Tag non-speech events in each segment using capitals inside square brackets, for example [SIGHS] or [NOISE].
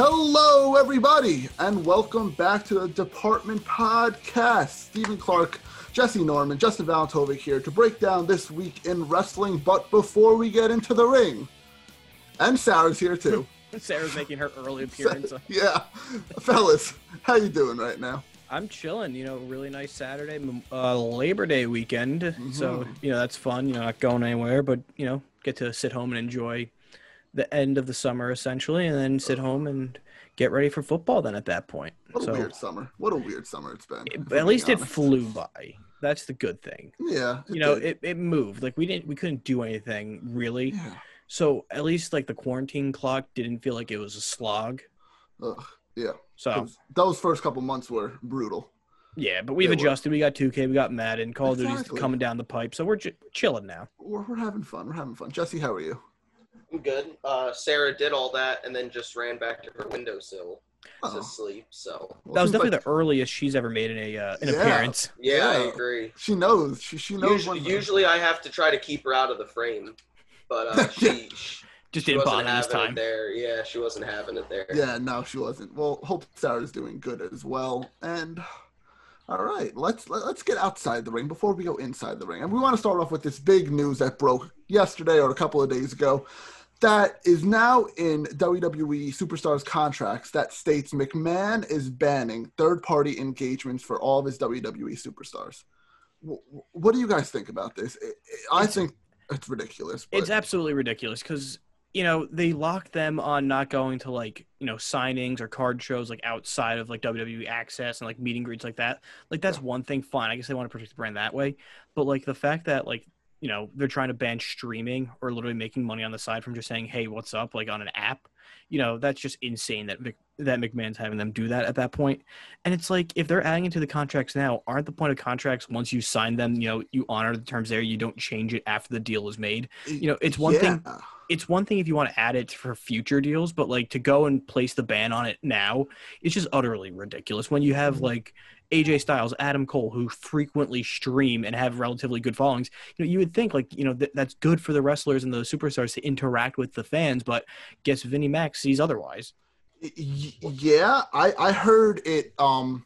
Hello, everybody, and welcome back to the Department Podcast. Stephen Clark, Jesse Norman, Justin Valentovic here to break down this week in wrestling. But before we get into the ring, and Sarah's here too. [LAUGHS] Sarah's making her early [LAUGHS] appearance. yeah, fellas, how you doing right now? I'm chilling. You know, really nice Saturday, uh, Labor Day weekend. Mm-hmm. So you know that's fun. You know, not going anywhere, but you know, get to sit home and enjoy the end of the summer essentially, and then sit home and get ready for football. Then at that point, what a so, weird summer. What a weird summer it's been. It, at least it flew by. That's the good thing. Yeah. You know, it, it moved. Like we didn't we couldn't do anything really. Yeah. So at least like the quarantine clock didn't feel like it was a slog. Ugh, yeah. So those first couple months were brutal. Yeah, but we've they adjusted. Were. We got 2K, we got Madden, Call exactly. of Duty's coming down the pipe, so we're ch- chilling now. We're, we're having fun. We're having fun. Jesse, how are you? I'm good. Uh, Sarah did all that and then just ran back to her windowsill oh. to sleep. So well, that was definitely like... the earliest she's ever made in a uh, an yeah. appearance. Yeah, yeah, I agree. She knows. She she knows. Usually, usually I have to try to keep her out of the frame, but uh, [LAUGHS] she. just didn't bother this time. There, yeah, she wasn't having it there. Yeah, no, she wasn't. Well, hope Sarah's doing good as well. And all right, let's let's get outside the ring before we go inside the ring. And we want to start off with this big news that broke yesterday or a couple of days ago that is now in WWE superstars contracts that states McMahon is banning third party engagements for all of his WWE superstars. What do you guys think about this? I think it's ridiculous. But... It's absolutely ridiculous because you know they lock them on not going to like you know signings or card shows like outside of like WWE access and like meeting greets like that. Like that's yeah. one thing. Fine, I guess they want to protect the brand that way. But like the fact that like you know they're trying to ban streaming or literally making money on the side from just saying hey what's up like on an app you know that's just insane that Mc, that mcmahon's having them do that at that point and it's like if they're adding into the contracts now aren't the point of contracts once you sign them you know you honor the terms there you don't change it after the deal is made you know it's one yeah. thing it's one thing if you want to add it for future deals but like to go and place the ban on it now it's just utterly ridiculous when you have mm-hmm. like AJ Styles, Adam Cole, who frequently stream and have relatively good followings, you know, you would think like, you know, th- that's good for the wrestlers and the superstars to interact with the fans, but guess Vinnie Mac sees otherwise. Yeah, I I heard it um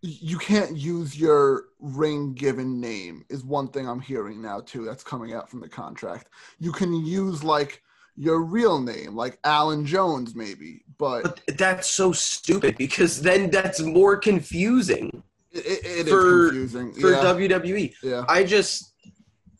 you can't use your ring given name is one thing I'm hearing now too that's coming out from the contract. You can use like your real name, like Allen Jones, maybe. But, but that's so stupid because then that's more confusing. It, it for, confusing for yeah. WWE. Yeah. I just,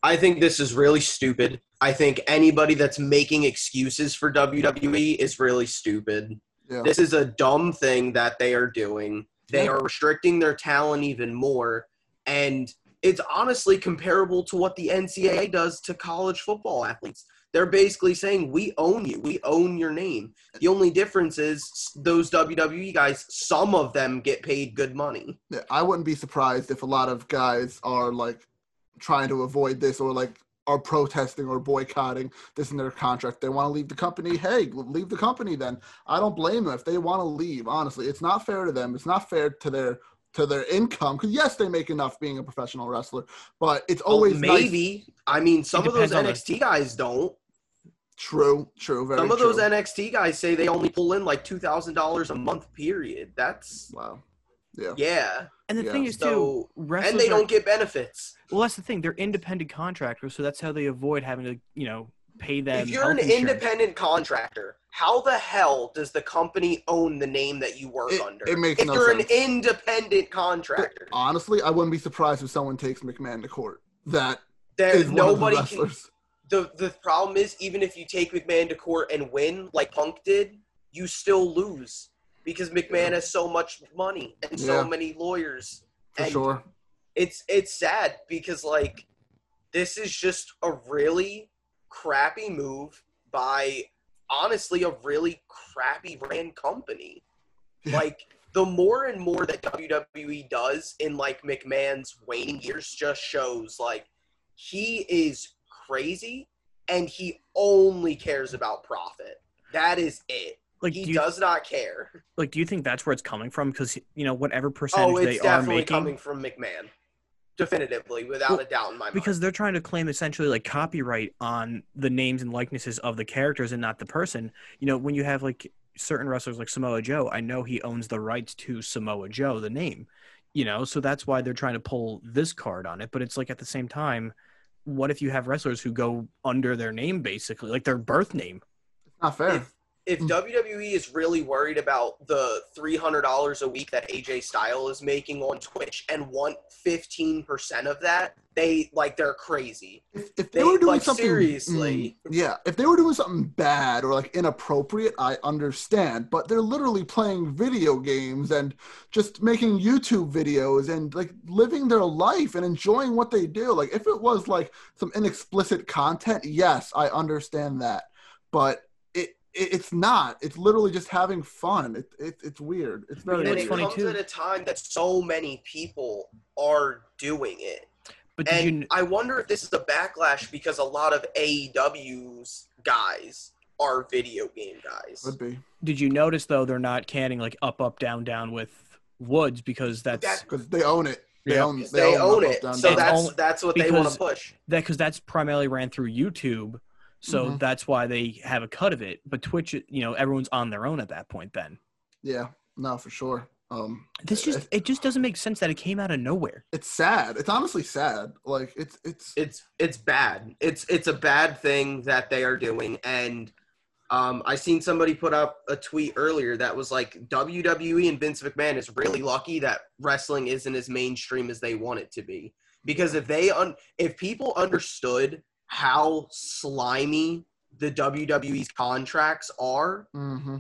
I think this is really stupid. I think anybody that's making excuses for WWE is really stupid. Yeah. This is a dumb thing that they are doing. They yeah. are restricting their talent even more. And it's honestly comparable to what the NCAA does to college football athletes. They're basically saying, We own you. We own your name. The only difference is those WWE guys, some of them get paid good money. Yeah, I wouldn't be surprised if a lot of guys are like trying to avoid this or like are protesting or boycotting this in their contract. They want to leave the company. Hey, leave the company then. I don't blame them if they want to leave. Honestly, it's not fair to them. It's not fair to their to their income because yes, they make enough being a professional wrestler, but it's oh, always maybe. Nice. I mean, some of those NXT the... guys don't. True, true. Very some of true. those NXT guys say they only pull in like two thousand dollars a month. Period. That's wow. Yeah. Yeah. And the yeah. thing is so, too, and they don't get benefits. Well, that's the thing. They're independent contractors, so that's how they avoid having to, you know, pay them. If you're an insurance. independent contractor, how the hell does the company own the name that you work it, under? It makes sense. if no you're sense. an independent contractor. But honestly, I wouldn't be surprised if someone takes McMahon to court. That there, nobody the can. The the problem is, even if you take McMahon to court and win, like Punk did, you still lose because McMahon has so much money and so yeah. many lawyers. For and sure. It's it's sad because like this is just a really crappy move by honestly a really crappy brand company. like the more and more that WWE does in like McMahon's waning years just shows like he is crazy and he only cares about profit. That is it. Like he you, does not care. Like, do you think that's where it's coming from? Because you know, whatever oh, percentage oh, they are making, coming from McMahon definitively without well, a doubt in my mind because they're trying to claim essentially like copyright on the names and likenesses of the characters and not the person you know when you have like certain wrestlers like Samoa Joe, I know he owns the rights to Samoa Joe, the name, you know, so that's why they're trying to pull this card on it. But it's like at the same time, what if you have wrestlers who go under their name basically, like their birth name? It's not fair. If, if WWE is really worried about the three hundred dollars a week that AJ Style is making on Twitch and want fifteen percent of that, they like they're crazy. If, if they, they, were doing like, something seriously, mm, yeah, if they were doing something bad or like inappropriate, I understand. But they're literally playing video games and just making YouTube videos and like living their life and enjoying what they do. Like if it was like some inexplicit content, yes, I understand that. But it's not. It's literally just having fun. It, it it's weird. It's very. And weird. it comes at a time that so many people are doing it. But and you... I wonder if this is a backlash because a lot of AEW's guys are video game guys. Could be. Did you notice though they're not canning like up up down down with Woods because that's because they own it. They yeah, own. They, they own, own it. Up, down, so down. that's that's what they want to push. That because that's primarily ran through YouTube so mm-hmm. that's why they have a cut of it. But Twitch, you know, everyone's on their own at that point. Then. Yeah. No, for sure. Um, this just it, it just doesn't make sense that it came out of nowhere. It's sad. It's honestly sad. Like it's it's it's it's bad. It's it's a bad thing that they are doing. And um, I seen somebody put up a tweet earlier that was like WWE and Vince McMahon is really lucky that wrestling isn't as mainstream as they want it to be. Because if they un- if people understood how slimy the WWE's contracts are, mm-hmm.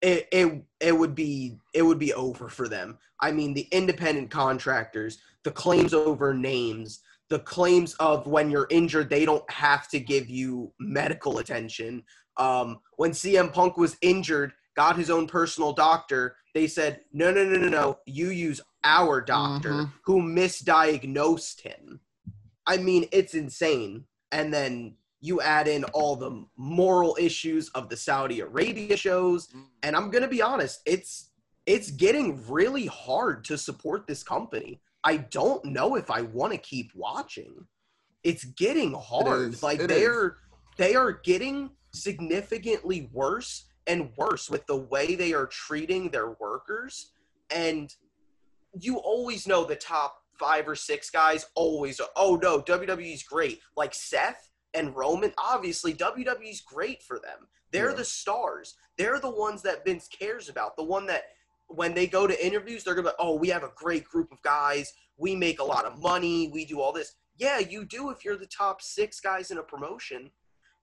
it, it it would be it would be over for them. I mean, the independent contractors, the claims over names, the claims of when you're injured, they don't have to give you medical attention. Um, when CM Punk was injured, got his own personal doctor, they said, no, no, no, no, no, you use our doctor mm-hmm. who misdiagnosed him. I mean, it's insane and then you add in all the moral issues of the Saudi Arabia shows, mm. and I'm gonna be honest, it's it's getting really hard to support this company. I don't know if I want to keep watching. It's getting hard. It like it they're is. they are getting significantly worse and worse with the way they are treating their workers. And you always know the top five or six guys always, oh no, WWE's great. Like Seth and Roman, obviously WWE's great for them. They're yeah. the stars. They're the ones that Vince cares about. The one that when they go to interviews, they're gonna be, oh, we have a great group of guys. We make a lot of money. We do all this. Yeah, you do if you're the top six guys in a promotion.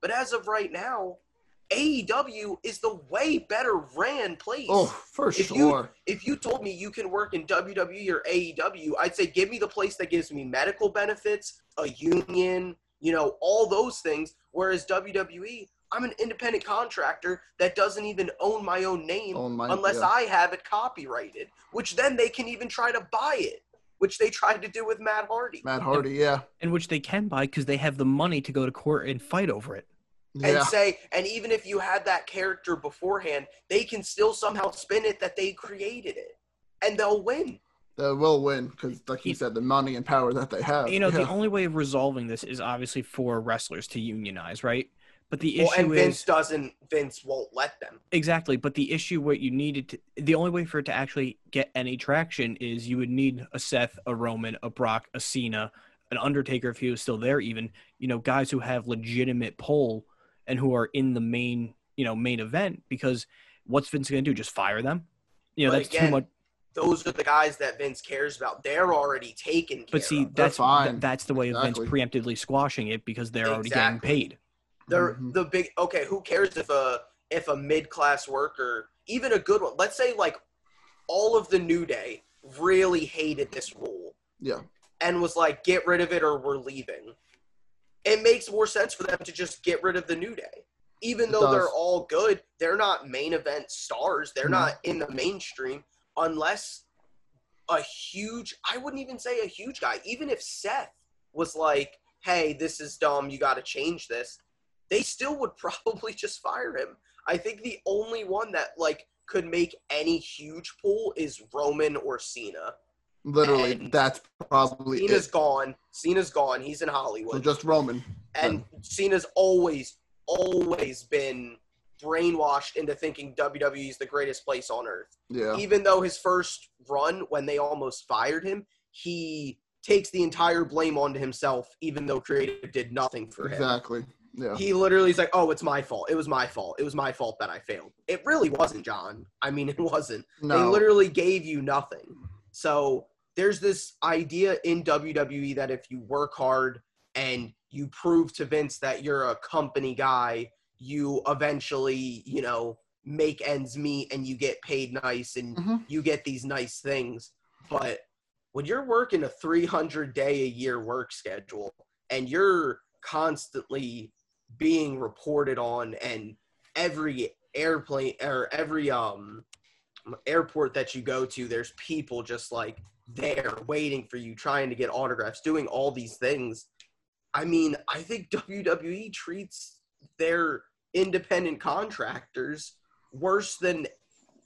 But as of right now, AEW is the way better ran place. Oh, for if sure. You, if you told me you can work in WWE or AEW, I'd say give me the place that gives me medical benefits, a union, you know, all those things. Whereas WWE, I'm an independent contractor that doesn't even own my own name own my, unless yeah. I have it copyrighted, which then they can even try to buy it. Which they tried to do with Matt Hardy. Matt Hardy, yeah. And which they can buy because they have the money to go to court and fight over it and yeah. say, and even if you had that character beforehand, they can still somehow spin it that they created it, and they'll win. They will win because, like you said, the money and power that they have. You know, yeah. the only way of resolving this is obviously for wrestlers to unionize, right? But the issue well, and Vince is, doesn't. Vince won't let them. Exactly, but the issue what you needed to the only way for it to actually get any traction is you would need a Seth, a Roman, a Brock, a Cena, an Undertaker if he was still there. Even you know guys who have legitimate pull and who are in the main you know main event because what's Vince going to do? Just fire them? You know, but that's again, too much. Those are the guys that Vince cares about. They're already taken. But see, of. that's th- that's the way exactly. Vince preemptively squashing it because they're exactly. already getting paid. They're mm-hmm. the big. Okay, who cares if a if a mid class worker, even a good one, let's say like all of the New Day really hated this rule. Yeah. And was like, get rid of it or we're leaving it makes more sense for them to just get rid of the New Day. Even though they're all good, they're not main event stars. They're mm-hmm. not in the mainstream unless a huge, I wouldn't even say a huge guy, even if Seth was like, hey, this is dumb, you got to change this, they still would [LAUGHS] probably just fire him. I think the only one that like could make any huge pull is Roman or Cena. Literally, and that's probably Cena's it. gone. Cena's gone. He's in Hollywood. So just Roman. And then. Cena's always, always been brainwashed into thinking WWE is the greatest place on earth. Yeah. Even though his first run, when they almost fired him, he takes the entire blame onto himself, even though creative did nothing for him. Exactly. Yeah. He literally is like, "Oh, it's my fault. It was my fault. It was my fault that I failed." It really wasn't, John. I mean, [LAUGHS] it wasn't. No. They literally gave you nothing. So there's this idea in WWE that if you work hard and you prove to Vince that you're a company guy, you eventually, you know, make ends meet and you get paid nice and Mhm. you get these nice things. But when you're working a 300 day a year work schedule and you're constantly being reported on and every airplane or every um airport that you go to there's people just like there waiting for you trying to get autographs doing all these things. I mean i think [LAUGHS] wwe treats their independent contractors worse than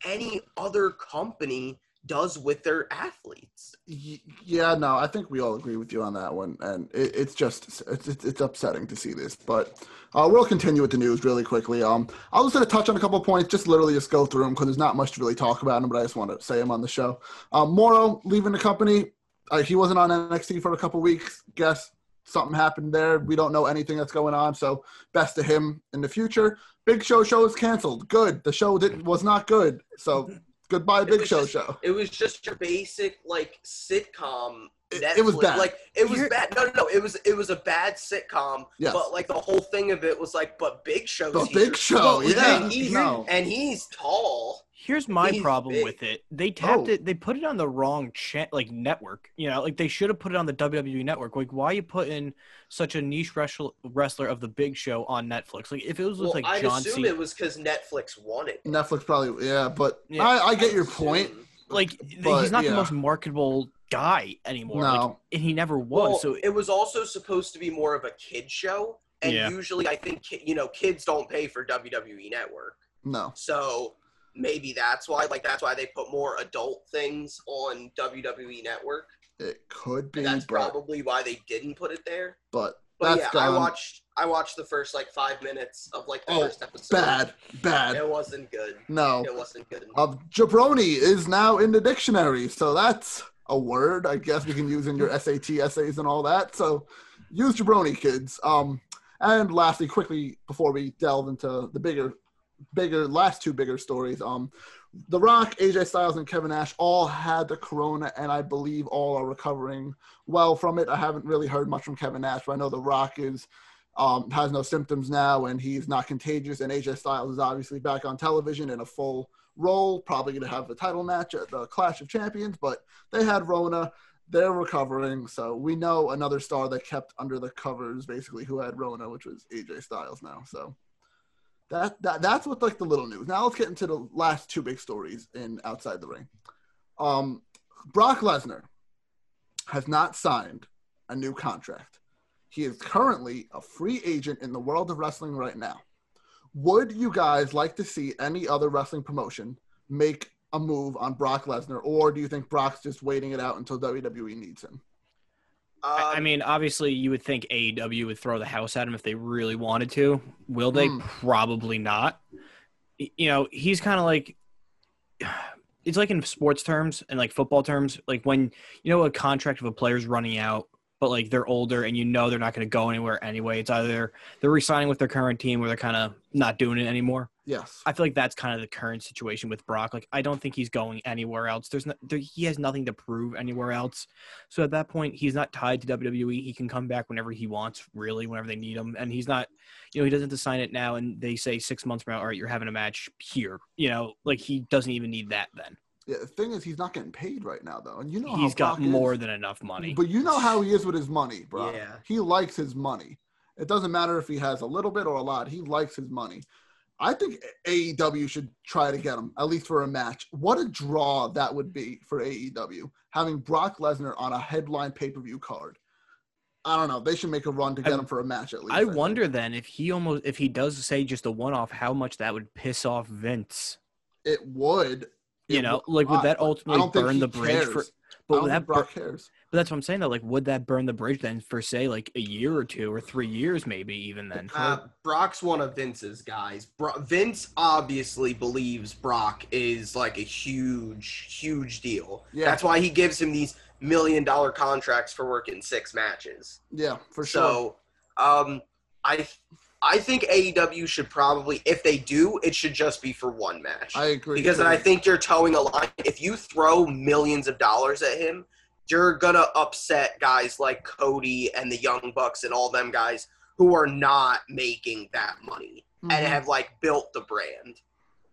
any other company does with their athletes Yeah, no, I think we all agree with you on that one, and it, it's just it's, it's upsetting to see this. But uh, we'll continue with the news really quickly. Um, I was going to touch on a couple of points, just literally just go through them because there's not much to really talk about them, but I just want to say them on the show. Um, Mauro leaving the company. Uh, he wasn't on NXT for a couple of weeks. Guess something happened there. We don't know anything that's going on. So best to him in the future. Big Show show is canceled. Good. The show didn't was not good. So [LAUGHS] goodbye, Big Show just- show. It was just your basic like sitcom. It- it was bad. Like it was Here- bad. No, no, no. It was it was a bad sitcom. Yes. But like the whole thing of it was like, but Big Show. The here. Big Show, Well, yeah. and he's, no. and he's tall. Here's my He's problem big. with it. They tapped Oh. it. They put it on the wrong cha- like network. You know, like they should have put it on the WWE network. Like, why are you putting such a niche wrestler wrestler of the Big Show on Netflix? Like, if it was with Well, like I'd John assume Cena, it was because Netflix wanted. it. Netflix probably, yeah, but Yeah. I, I get your I'd point. assume. like but, he's not yeah. the most marketable guy anymore. Like, and he never was. Well, so it was also supposed to be more of a kid show, and Yeah. usually I think you know kids don't pay for WWE Network. no, So maybe that's why, like, that's why they put more adult things on WWE Network. it could be, And that's but, probably why they didn't put it there. but But yeah, I watched I watched the first like five minutes of like the Oh, first episode. bad, bad. It wasn't good. No, It wasn't good. uh, jabroni is now in the dictionary, so that's a word I guess we can use in your SAT essays and all that. So use jabroni, kids. Um, and lastly, quickly before we delve into the bigger, bigger last two bigger stories, um, The Rock, AJ Styles, and Kevin Nash all had the corona, and I believe all are recovering well from it. I haven't really heard much from Kevin Nash, but I know The Rock is um, has no symptoms now, and he's not contagious. And AJ Styles is obviously back on television in a full role, probably going to have the title match at the Clash of Champions. But they had Rona. They're recovering, so we know another star that kept under the covers, basically, who had Rona, which was AJ Styles now. So that, that that's what like the little news. Now let's get into the last two big stories in outside the ring. Um, Brock Lesnar has not signed a new contract. He is currently a free agent in the world of wrestling right now. Would you guys like to see any other wrestling promotion make a move on Brock Lesnar, or do you think Brock's just waiting it out until WWE needs him? I, I Um, mean, obviously, you would think AEW would throw the house at him if they really wanted to. Will they? Hmm. Probably not. You know, he's kind of like [SIGHS] it's like in sports terms and like football terms, like when you know a contract of a player's running out, but like they're older and you know they're not going to go anywhere anyway. It's either they're resigning with their current team or they're kind of not doing it anymore. Yes. I feel like that's kind of the current situation with Brock. Like, I don't think he's going anywhere else. There's no, there, he has nothing to prove anywhere else. So at that point, he's not tied to WWE. He can come back whenever he wants, really, whenever they need him. And he's not, you know, he doesn't have to sign it now. And they say six months from now, all right, you're having a match here. You know, like he doesn't even need that then. Yeah, the thing is, he's not getting paid right now, though, and you know he's got Brock more Is. than enough money. But you know how he is with his money, bro. Yeah. He likes his money. It doesn't matter if he has a little bit or a lot. He likes his money. I think AEW should try to get him at least for a match. What a draw that would be for AEW having Brock Lesnar on a headline pay per view card. I don't know. They should make a run to get I- him for a match at least. I think. wonder then if he almost, if he does say just a one off, how much that would piss off Vince. It would. You know, will like would that I ultimately think burn he the bridge for? cares. I But would think that bur- Brock cares. But that's what I'm saying though. Like, would that burn the bridge then for say like a year or two or three years, maybe even then? Uh, Brock's one of Vince's guys. Bro- Vince obviously believes Brock is like a huge, huge deal. Yeah. That's why he gives him these million dollar contracts for working six matches. Yeah, for sure. So, um, I, I think AEW should probably, if they do, it should just be for one match. I agree. because. I think you're towing a line. If you throw millions of dollars at him, you're gonna upset guys like Cody and the Young Bucks and all them guys who are not making that money and Mhm. have like built the brand.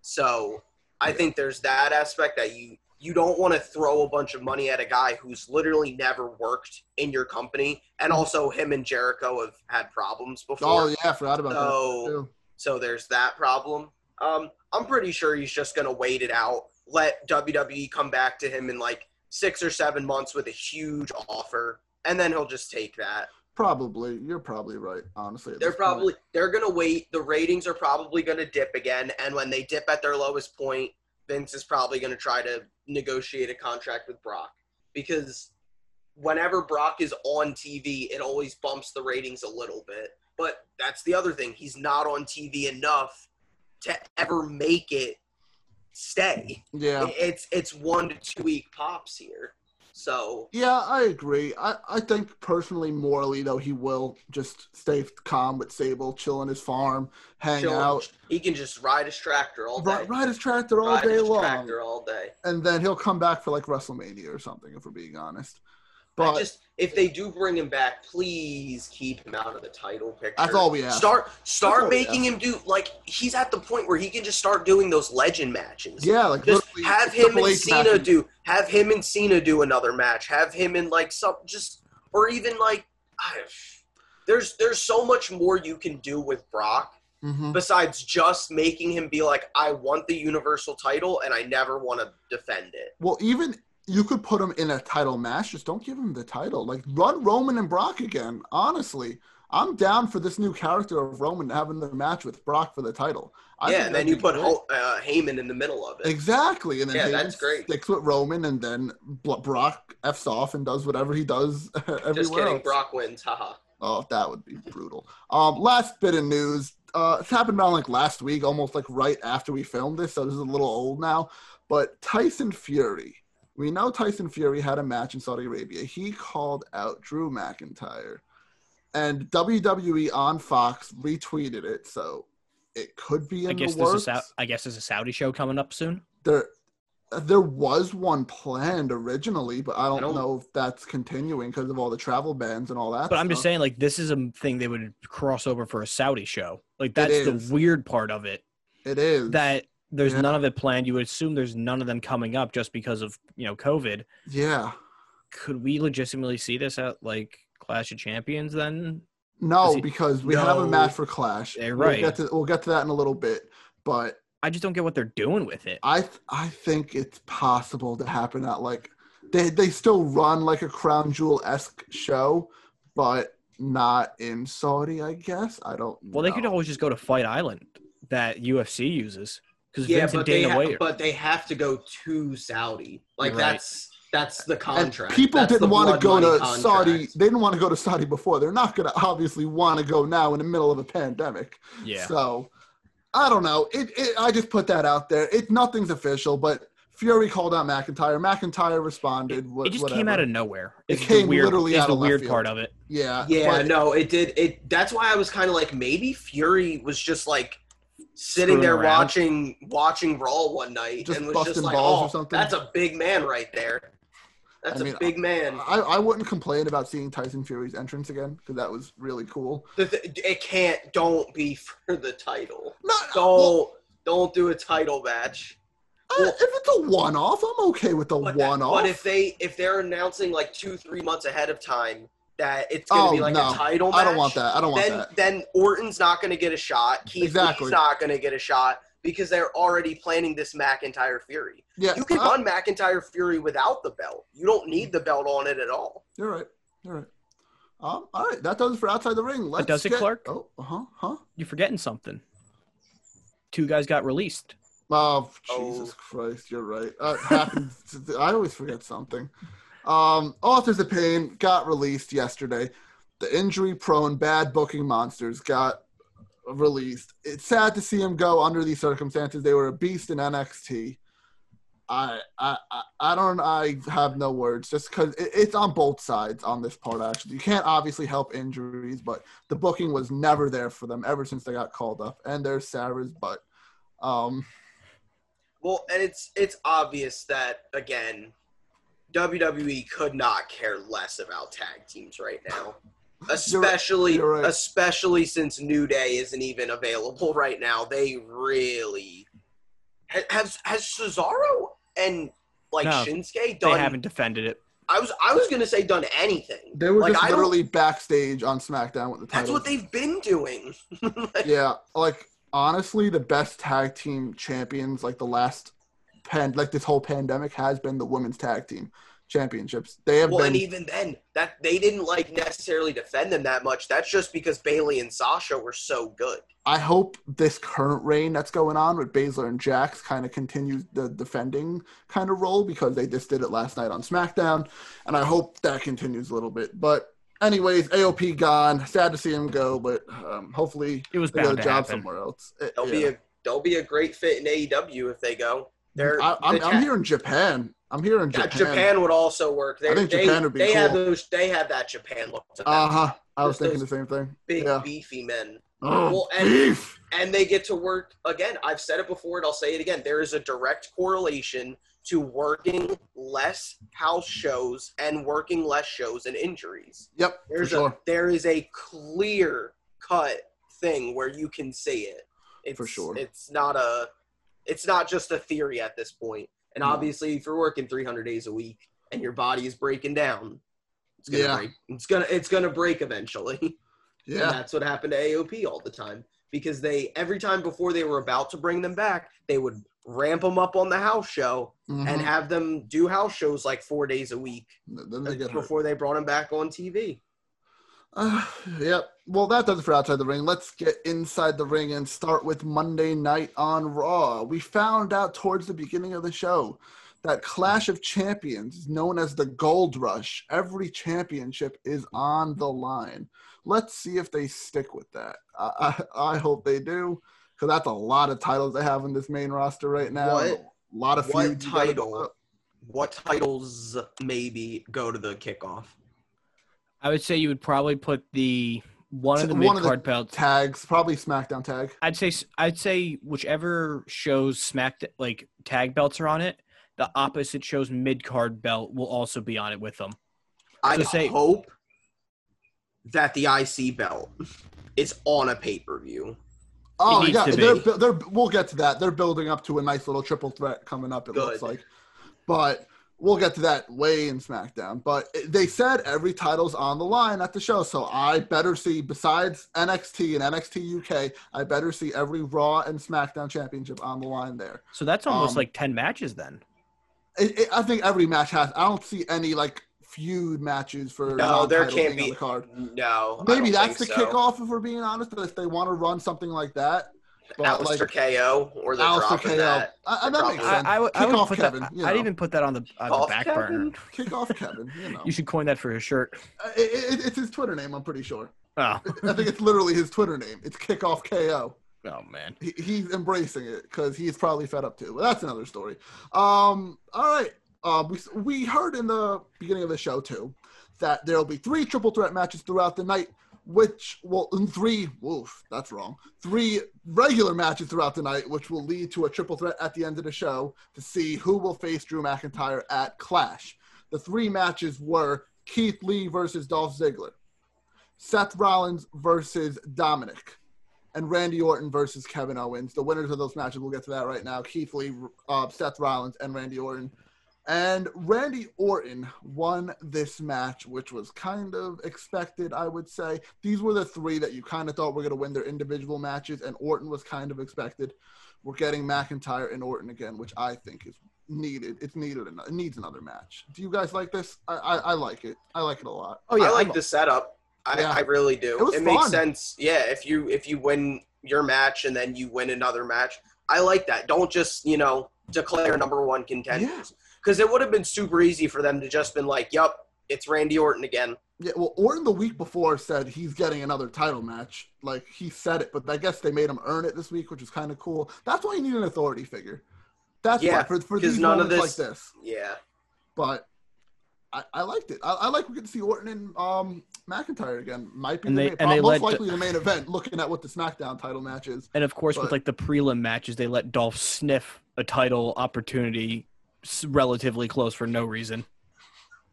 So I think there's that aspect that you you don't want to throw a bunch of money at a guy who's literally never worked in your company, and also him and Jericho have had problems before. Oh yeah, I forgot about So- that. Too. So there's that problem. Um, I'm pretty sure he's just gonna wait it out, let WWE come back to him in like six or seven months with a huge offer, and then he'll just take that. Probably, you're probably right. Honestly, They're this point. probably they're gonna wait. The ratings are probably gonna dip again, and when they dip at their lowest point, Vince is probably gonna try to negotiate a contract with Brock because whenever Brock is on TV, it always bumps the ratings a little bit. But that's the other thing; he's not on TV enough to ever make it stay. Yeah, It's it's one to two week pops here. So yeah, I agree. I, I think personally, morally though, he will just stay calm with Sable, chill in his farm, hang chill. out, he can just ride his tractor all day. ride, ride his tractor all Ride day his long, tractor all day. and then he'll come back for like WrestleMania or something. If we're being honest, but I just if they do bring him back, please keep him out of the title picture. that's all we ask. Start start making him do like he's at the point where he can just start doing those legend matches. yeah, like Just have him and Cena matches. do have him and Cena do another match. Have him in like some just or even like I, there's there's so much more you can do with Brock Mhm. besides just making him be like I want the universal title and I never want to defend it. Well, even you could put him in a title match. Just don't give him the title. Like run Roman and Brock again. Honestly, I'm down for this new character of Roman having the match with Brock for the title. I yeah, and then you put great. Ho- uh, Heyman in the middle of it. exactly, and then Yeah, Heyman that's great. Sticks with Roman, and then Brock f's off and does whatever he does [LAUGHS] everywhere Just kidding, else. Brock wins. Haha. Oh, that would be brutal. Um, last bit of news. Uh, it's happened around like last week, almost like right after we filmed this, so this is a little old now. But Tyson Fury, we know Tyson Fury had a match in Saudi Arabia. He called out Drew McIntyre, and WWE on Fox retweeted it, so it could be in I guess the this works. is Sau- I guess there's a Saudi show coming up soon. there, there was one planned originally, but I don't, I don't- know if that's continuing because of all the travel bans and all that. But I'm just saying, like, this is a thing they would cross over for a Saudi show. Like, that's the weird part of it. it is That there's Yeah. none of it planned. You would assume there's none of them coming up just because of you know COVID. yeah. Could we legitimately see this at like Clash of Champions then? No, he- because we have a match for Clash. Yeah, We'll right. get to we'll get to that in a little bit, but I just don't get what they're doing with it. I th- I think it's possible to happen at like they they still run like a crown jewel esque show, but not in Saudi. I guess I don't. Well, they could always just go to Fight Island that UFC uses because Yeah, Vince and but they ha- White. but they have to go to Saudi. Like Right. that's that's the And contract. people That's didn't want to go to contract. Saudi. They didn't want to go to Saudi before. They're not going to obviously want to go now in the middle of a pandemic. yeah, So I don't know. It, it I just put that out there. It nothing's official, but Fury called out McIntyre. McIntyre responded. wha- it just whatever. came out of nowhere. It Is the came weird, literally is out the of left weird field. part of it. yeah. Yeah, but- no, it did. It that's why I was kind of like maybe Fury was just like sitting there around. watching watching Raw one night Just and was busting just like, balls "Oh, or something?" that's a big man right there. That's I mean, a big man." I, I wouldn't complain about seeing Tyson Fury's entrance again because that was really cool. It can't. Don't be [LAUGHS] for the title. No, Don't well, don't do a title match. uh, if it's a one-off, I'm okay with the one-off. but if they if they're announcing like two three months ahead of time that it's gonna Oh, be like no. a title match, I don't want that. I don't want then that. then Orton's not gonna get a shot. Keith Exactly. Lee's not gonna get a shot because they're already planning this McIntyre Fury. Yeah, You can uh, run McIntyre Fury without the belt. You don't need the belt on it at all. You're right. You're right. Um, all right, that does it for outside the ring. Let's does it, get- Clark? Oh, uh huh, huh. You're forgetting something. Two guys got released. Oh, Jesus oh. Christ, you're right. Uh, happens. [LAUGHS] I always forget something. Um, Authors of Pain got released yesterday. The injury-prone, bad booking monsters got released. It's sad to see him go under these circumstances. They were a beast in NXT. I I I don't I have no words just because it, it's on both sides on this part. Actually, you can't obviously help injuries, but the booking was never there for them ever since they got called up. And there's Sarah's, but um, well, and it's it's obvious that again, WWE could not care less about tag teams right now [LAUGHS] especially you're right. especially since New Day isn't even available right now. They really has has Cesaro and like no, Shinsuke done. They haven't defended it. I was I was gonna say done anything. They were like, just literally backstage on SmackDown with the titles. That's what they've been doing. [LAUGHS] yeah, like honestly, the best tag team champions like the last pan like this whole pandemic has been the women's tag team championships. They have well, been, and even then, that they didn't like necessarily defend them that much. That's just because Bayley and Sasha were so good. I hope this current reign that's going on with Baszler and Jax kind of continues the defending kind of role because they just did it last night on SmackDown, and I hope that continues a little bit. But anyways, AOP gone. Sad to see him go, but um, hopefully it was bound a job happen. somewhere else. They'll yeah. be a they'll be a great fit in AEW if they go. They're, I, am I'm here in Japan. I'm here in Japan. Japan would also work. They, I think Japan they, would be They cool. have those. They have that Japan look. Uh huh. I was thinking the same thing. Big yeah. beefy men. Oh, well, and, beef. and they get to work again. I've said it before, and I'll say it again. There is a direct correlation to working less house shows and working less shows and injuries. Yep. There's sure. a there is a clear cut thing where you can see it. It's, for sure. It's not a it's not just a theory at this point. And obviously, if you're working 300 days a week and your body is breaking down, it's gonna yeah. break. It's gonna it's gonna break eventually. [LAUGHS] Yeah, and that's what happened to AOP all the time because they every time before they were about to bring them back, they would ramp them up on the house show mm-hmm. and have them do house shows like four days a week. Then they get before hurt. they brought them back on TV. Uh, [SIGHS] yep. Well, that does it for outside the ring. Let's get inside the ring and start with Monday night on Raw. We found out towards the beginning of the show that Clash of Champions, is known as the Gold Rush, every championship is on the line. Let's see if they stick with that. I, I, I hope they do, because that's a lot of titles they have in this main roster right now. What, a lot of what title? What titles maybe go to the kickoff? I would say you would probably put the one of the mid card belts tags, probably SmackDown tag. I'd say I'd say whichever shows Smack like tag belts are on it, the opposite shows mid card belt will also be on it with them. I so say, hope that the IC belt is on a pay per view. Oh yeah, they're, they're, we'll get to that. They're building up to a nice little triple threat coming up. It Good. looks like, but we'll get to that way in SmackDown. But they said every title's on the line at the show, so I better see besides NXT and NXT UK, I better see every Raw and SmackDown championship on the line there. So that's almost um, like ten matches then. It, it, I think every match has. I don't see any like feud matches for no, there can't be the card. No, maybe that's the so. kickoff if we're being honest. But if they want to run something like that, but Aleister like, KO or the Aleister KO. That. I, that makes sense. I, I, would, Kick I would off put Kevin. That, you know. I'd even put that on the, on the back Kevin? burner. Kick off Kevin. You know. You should coin that for his shirt. Uh, it, it, it's his Twitter name. I'm pretty sure. Oh. I think it's literally his Twitter name. It's Kick Off KO. Oh man, he, he's embracing it because he's probably fed up too. But that's another story. Um, all right. Uh, we we heard in the beginning of the show too that there'll be three triple threat matches throughout the night which will in three woof that's wrong. Three regular matches throughout the night which will lead to a triple threat at the end of the show to see who will face drew mcintyre at clash. The three matches were keith lee versus dolph ziggler seth rollins versus dominic and randy orton versus kevin owens. The winners of those matches we'll get to that right now. Keith lee uh, seth rollins and randy orton and Randy Orton won this match, which was kind of expected, I would say. These were the three that you kind of thought were going to win their individual matches, and Orton was kind of expected. We're getting McIntyre and Orton again, which I think is needed. It's needed. It needs another match. Do you guys like this? I, I, I like it. I like it a lot. Oh yeah, I like I'm, the setup. I, yeah. I really do. It, it makes sense. Yeah, if you if you win your match and then you win another match, I like that. Don't just you know declare number one contenders because it would have been super easy for them to just been like, "Yep, it's Randy Orton again." Yeah, well, Orton the week before said he's getting another title match. Like he said it, but I guess they made him earn it this week, which is kind of cool. That's why you need an authority figure. That's yeah, why for for these none moments of this, like this. Yeah, but I, I liked it. I, I like we get to see Orton and um, McIntyre again. Might be and the they, main, and they most likely to, the main event. Looking at what the SmackDown title match is, and of course but, with like the prelim matches, they let Dolph sniff a title opportunity relatively close for no reason.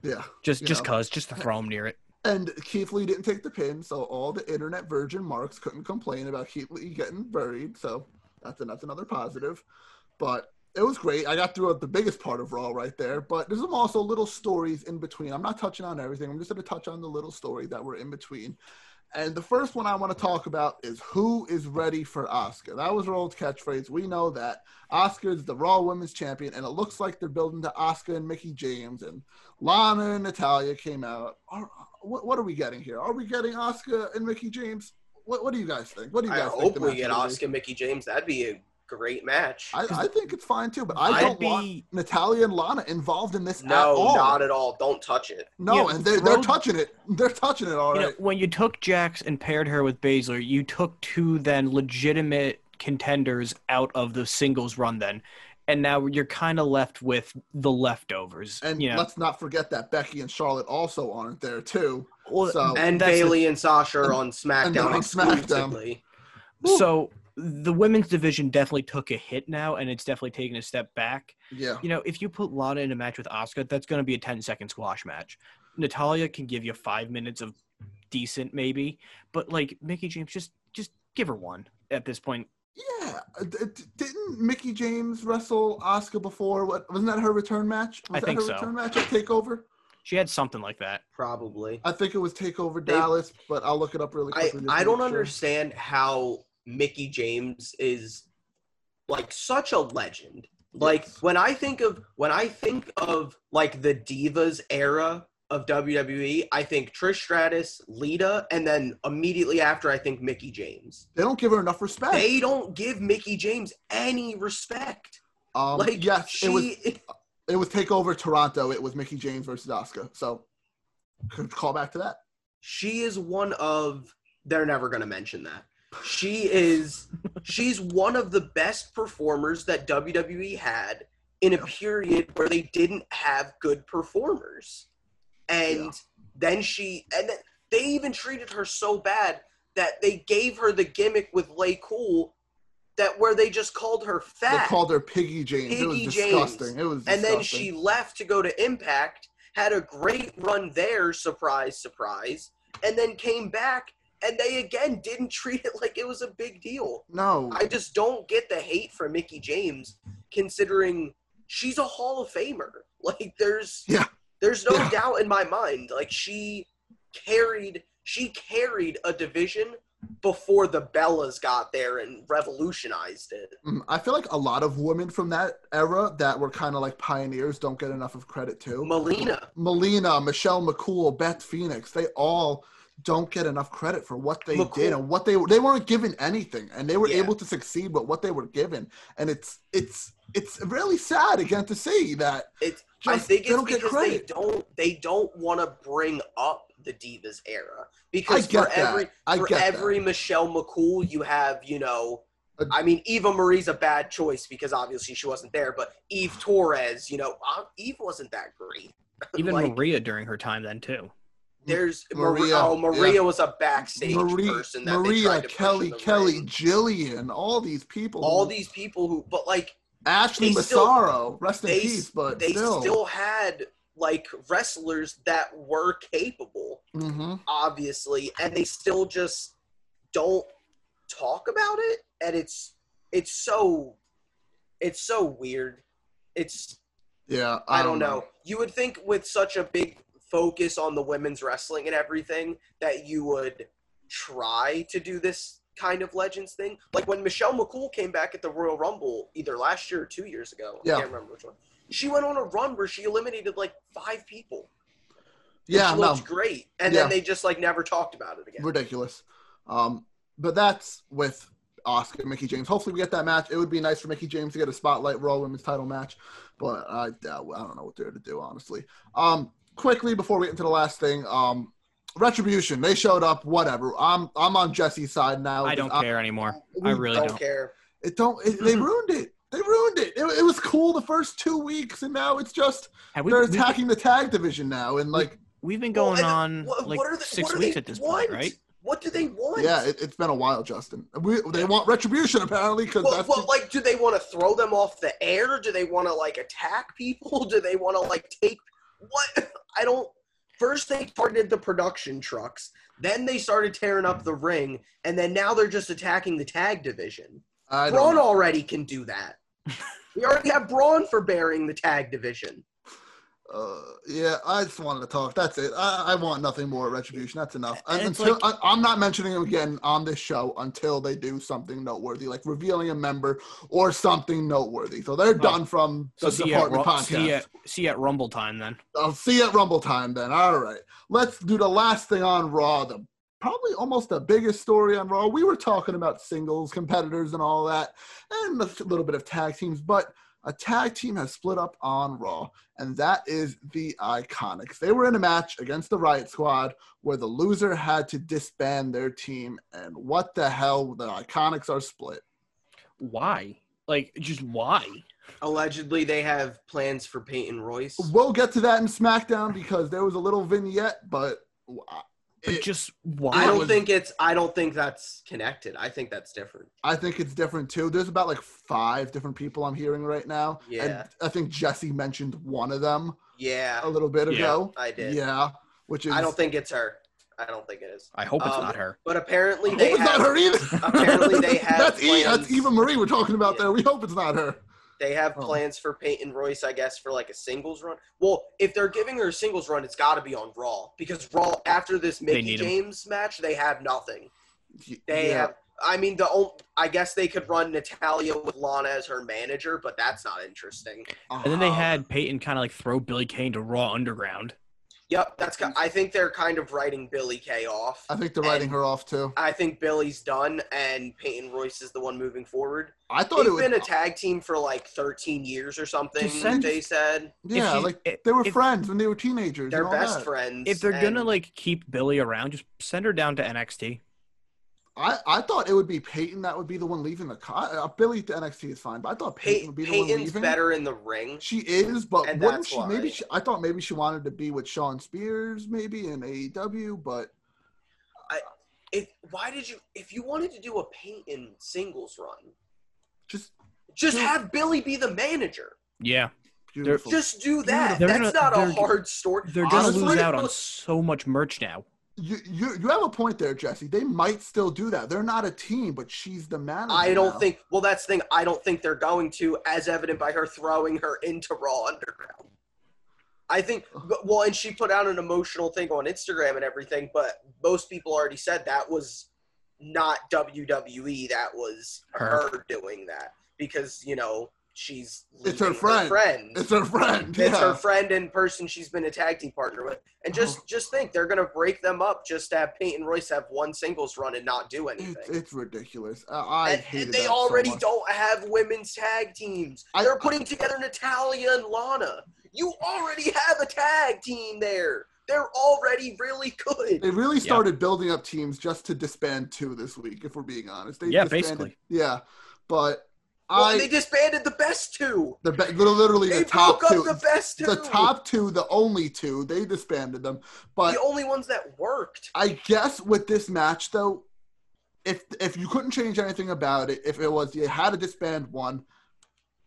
Yeah, just just know. cause, just to throw him near it. And Keith Lee didn't take the pin, so all the internet virgin marks couldn't complain about Keith Lee getting buried. So that's a, that's another positive. But it was great. I got through the biggest part of Raw right there, but there's also little stories in between. I'm not touching on everything. I'm just going to touch on the little story that were in between. And the first one I want to talk about is who is ready for Asuka. That was her old catchphrase. We know that Asuka is the Raw Women's Champion, and it looks like they're building to Asuka and Mickie James, and Lana and Natalya came out. Are, what, what, are we getting here? Are we getting Asuka and Mickie James? What, what do you guys think? What do you guys I think? hope we get Asuka, and Mickie James. That'd be a great match. I, I, think it's fine too, but I don't be... want Natalya and Lana involved in this no, at all. not at all. Don't touch it. No, yeah, and they're, they're touching it. They're touching it all you. Know, when you took Jax and paired her with Baszler, you took two then legitimate contenders out of the singles run then. And now you're kind of left with the leftovers. And you know? let's not forget that Becky and Charlotte also aren't there too. Well, so, and Bayley and Sasha are on SmackDown on exclusively. SmackDown. So the women's division definitely took a hit now, and it's definitely taken a step back. Yeah. You know, if you put Lana in a match with Asuka, that's going to be a 10 second squash match. Natalya can give you five minutes of decent, maybe, but like Mickie James, just just give her one at this point. Yeah, uh, didn't Mickie James wrestle Asuka before? What wasn't that her return match? Was I think her so. Return match at Takeover. She had something like that. Probably. I think it was Takeover they, Dallas, but I'll look it up really quickly. I, I don't sure. understand how Mickie James is like such a legend. Like yes. when I think of when I think of like the Divas era of WWE, I think Trish Stratus, Lita, and then immediately after I think Mickie James. They don't give her enough respect. They don't give Mickie James any respect. Um, like yes, she, it was it was Takeover Toronto. It was Mickie James versus Asuka. So [LAUGHS] call back to that. She is one of. They're never going to mention that. She is she's one of the best performers that WWE had in a period where they didn't have good performers. And yeah. then she and then they even treated her so bad that they gave her the gimmick with Lay Cool that where they just called her fat. They called her Piggy James. Piggy it was disgusting. James. It was disgusting. And then she left to go to Impact, had a great run there, surprise, surprise, and then came back and they again didn't treat it like it was a big deal. No. I just don't get the hate for Mickie James considering she's a Hall of Famer. Like there's yeah. there's no yeah. doubt in my mind. Like she carried she carried a division before the Bellas got there and revolutionized it. Mm, I feel like a lot of women from that era that were kind of like pioneers don't get enough of credit too. Melina. Melina, Michelle McCool, Beth Phoenix, they all don't get enough credit for what they McCool. did and what they they weren't given anything and they were yeah. able to succeed with what they were given and it's it's it's really sad again to see that it's I think it's they because they don't they don't want to bring up the Divas era because for every for every that. Michelle McCool you have you know I mean, Eva Marie's a bad choice because obviously she wasn't there, but Eve Torres, you know, uh, Eve wasn't that great. [LAUGHS] Even like, Maria during her time then too. There's Maria. Oh, Maria yeah. was a backstage Maria, person that Maria, Kelly, Kelly, ring. Jillian, all these people. All who, these people who, but like Ashley Massaro, rest in peace. But they still. still had like wrestlers that were capable, mm-hmm. obviously, and they still just don't talk about it, and it's it's so it's so weird. It's yeah, I, I don't, know. know. You would think with such a big focus on the women's wrestling and everything that you would try to do this kind of legends thing. Like when Michelle McCool came back at the Royal Rumble either last year or two years ago. Yeah. I can't remember which one. She went on a run where she eliminated like five people. Yeah, she looked great. And yeah. then they just like never talked about it again. Ridiculous. Um, but that's with Asuka and Mickie James. Hopefully, we get that match. It would be nice for Mickie James to get a spotlight Raw Women's Title match, but I doubt. I don't know what they're to do, honestly. Um, quickly before we get into the last thing, um, Retribution. They showed up. Whatever. I'm I'm on Jesse's side now. I don't I- care anymore. I really don't, don't. care. It don't. It, they ruined it. They ruined it. it. It was cool the first two weeks, and now it's just we, they're we've, attacking the tag division now, and like we've been going and on what- like what are they- six what do weeks at this want? point, right? What do they want? yeah, it, it's been a while, Justin. We, they want retribution apparently because Well, well, the- like, do they want to throw them off the air? Do they want to like attack people? [LAUGHS] Do they want to like take what? [LAUGHS] I don't. First, they targeted the production trucks. Then they started tearing up the ring, and then now they're just attacking the tag division. I don't Braun already can do that. [LAUGHS] we already have Braun for bearing the tag division. Uh, yeah, I just wanted to talk. That's it. I, I want nothing more retribution. That's enough. And until I, I'm not mentioning them again on this show until they do something noteworthy, like revealing a member or something noteworthy. So they're done from So the see you, at, department podcast. see, you at, see you at Rumble time then. I'll see you at Rumble time then. All right. Let's do the last thing on Raw. The probably almost the biggest story on Raw. We were talking about singles competitors and all that, and a little bit of tag teams, but a tag team has split up on Raw, and that is the Iconics. They were in a match against the Riot Squad where the loser had to disband their team, and what the hell? The Iconics are split. Why? Like, just why? Allegedly, they have plans for Peyton Royce. We'll get to that in SmackDown because there was a little vignette, but. Uh, But it- just why? I don't was- think it's. I don't think that's connected. I think that's different. I think it's different too. There's about like five different people I'm hearing right now. Yeah. And I think Jesse mentioned one of them Yeah, a little bit Yeah, ago. I did. Yeah. Which is I don't think it's her. I don't think it is. I hope it's Um, not her. But apparently I hope they it's have not her either. apparently they [LAUGHS] have that's, e- that's Eva Marie we're talking about Yeah. there. We hope it's not her. They have Oh. plans for Peyton Royce, I guess, for like a singles run. Well, if they're giving her a singles run, it's got to be on Raw because Raw after this Mickie need him. James match, they have nothing. They yeah. have. I mean, the ol- I guess they could run Natalya with Lana as her manager, but that's not interesting. Uh-huh. And then they had Peyton kind of like throw Billie Kay to Raw Underground. Yep, that's. ki- I think they're kind of writing Billie Kay off. I think they're writing her off too. I think Billie's done, and Peyton Royce is the one moving forward. I thought They've it was been a tag team for like 13 years or something. Send- They said yeah, if you- like if- they were if- friends when they were teenagers. they're best that. friends. If they're gonna like keep Billie around, just send her down to NXT. I, I thought it would be Peyton that would be the one leaving the co- uh, Billie to NXT is fine, but I thought Peyton Pey- would be the one Peyton's leaving. better in the ring. She is, but And wouldn't that's she? Maybe she, I thought maybe she wanted to be with Shawn Spears, maybe in AEW, but I, If why did you? If you wanted to do a Peyton singles run, just just have Billie be the manager. Yeah, beautiful. Just do that. They're That's gonna- not a hard story. they're gonna lose out [LAUGHS] on so much merch now. You, you you have a point there, Jesse. They might still do that. They're not a team, but she's the manager. I don't now. think. Well, that's the thing. I don't think they're going to, as evident by her throwing her into Raw Underground. I think. Well, and she put out an emotional thing on Instagram and everything, but most people already said that was not WWE. That was Her. her, doing that because you know she's It's her leaving friend. friend. it's her friend. It's yeah. her friend and person she's been a tag team partner with. And just Oh. just think they're gonna break them up just to have Peyton Royce have one singles run and not do anything. It's, it's ridiculous. I, I and, hated and they that so already much. don't have women's tag teams. I- They're putting together Natalya and Lana. You already have a tag team there. They're already really good. They really Yeah. started building up teams just to disband two this week, if we're being honest. They Yeah, basically. Yeah, but Well, I they disbanded the best two. the be- literally They the top two, the best two. the top two, the only two, they disbanded them. But the only ones that worked. I guess with this match though, if if you couldn't change anything about it, if it was you had to disband one,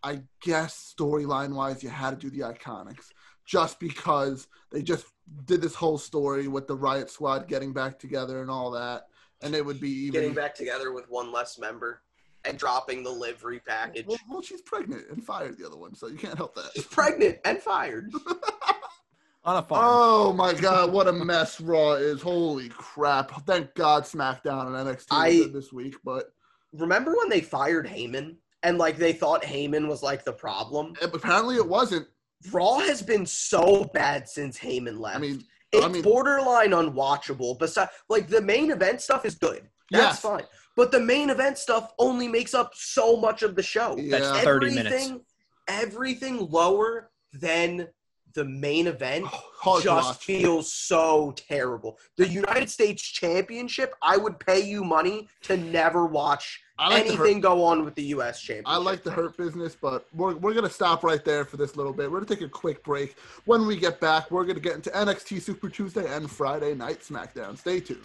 I guess storyline wise you had to do the Iconics just because they just did this whole story with the Riot Squad getting back together and all that, and it would be even. Getting back together with one less member and dropping the livery package. Well, well, she's pregnant and fired the other one, so you can't help that. She's pregnant and fired. [LAUGHS] On a farm. Oh my god, what a mess Raw is! Holy crap! Thank God SmackDown and NXT I- this week, but Remember when they fired Heyman and like they thought Heyman was like the problem? Eh, apparently it wasn't. Raw has been so bad since Heyman left. I mean, it's I mean- borderline unwatchable. Besides, like the main event stuff is good. That's Yes. fine. But the main event stuff only makes up so much of the show. That's Yeah. 30 minutes. Everything- Everything lower than the main event oh, Hard to just watch. feels so terrible. The United States Championship, I would pay you money to never watch like the hurt- anything go on with the U.S. Championship. I like the hurt business, but we're, we're going to stop right there for this little bit. We're going to take a quick break. When we get back, we're going to get into NXT Super Tuesday and Friday Night SmackDown. Stay tuned.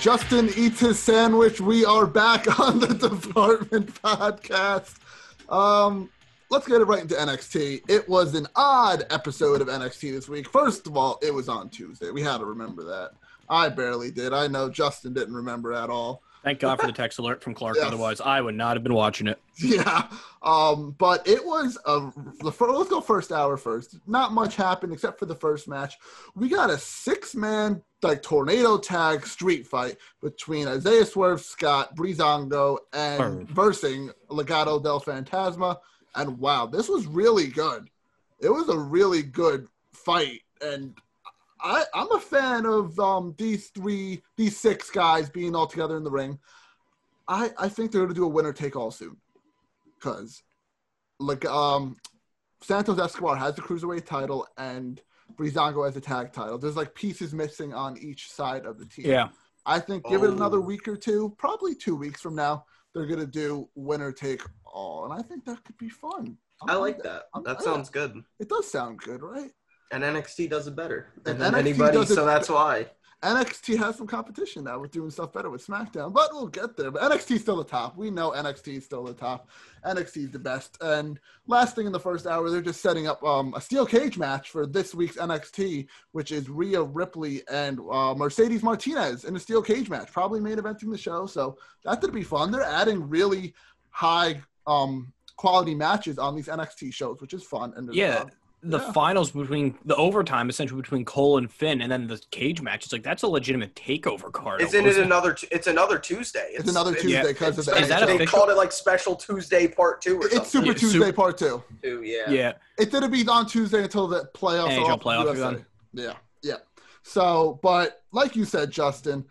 Justin eats his sandwich. We are back [LAUGHS] on the Department Podcast. Um, let's get it right into NXT. It was an odd episode of NXT this week. First of all, it was on Tuesday. We had to remember that. I barely did. I know Justin didn't remember at all. Thank God for the [LAUGHS] text alert from Clark. Yes. Otherwise, I would not have been watching it. Yeah. Um, but it was a the fir- let's go first hour first. Not much happened except for the first match. We got a six man like tornado tag street fight between Isaiah Swerve Scott, Breezango, and Swerve. versing Legado del Fantasma. And wow, this was really good. It was a really good fight. And I, I'm a fan of um, these three, these six guys being all together in the ring. I, I think they're going to do a winner take all soon. Because, like, um, Santos Escobar has the cruiserweight title and Breezango has the tag title. There's like pieces missing on each side of the team. Yeah. I think give it another Oh. week or two, probably two weeks from now, they're going to do winner take all. And I think that could be fun. I like that. I'm- That sounds good. It does sound good, right? And NXT does it better And than NXT anybody, does it so that's why. NXT has some competition now with doing stuff better with SmackDown, but we'll get there. But NXT's still the top. We know NXT's still the top. NXT's the best. And last thing in the first hour, they're just setting up um, a steel cage match for this week's NXT, which is Rhea Ripley and uh, Mercedes Martinez in a steel cage match, probably main eventing the show. So that could be fun. They're adding really high um, quality matches on these NXT shows, which is fun. And Yeah. The Yeah. finals between the overtime, essentially between Cole and Finn, and then the cage match. It's like that's a legitimate takeover card. Isn't it another? t- It's another Tuesday. It's another it's- Tuesday yeah, because of the Is that they official? called it like Special Tuesday Part Two or something. It's Super Yeah, Tuesday Super- Part Two. Two, yeah. Yeah. It didn't be on Tuesday until the playoffs. NHL off playoffs USA. Yeah, yeah. So, but like you said, Justin,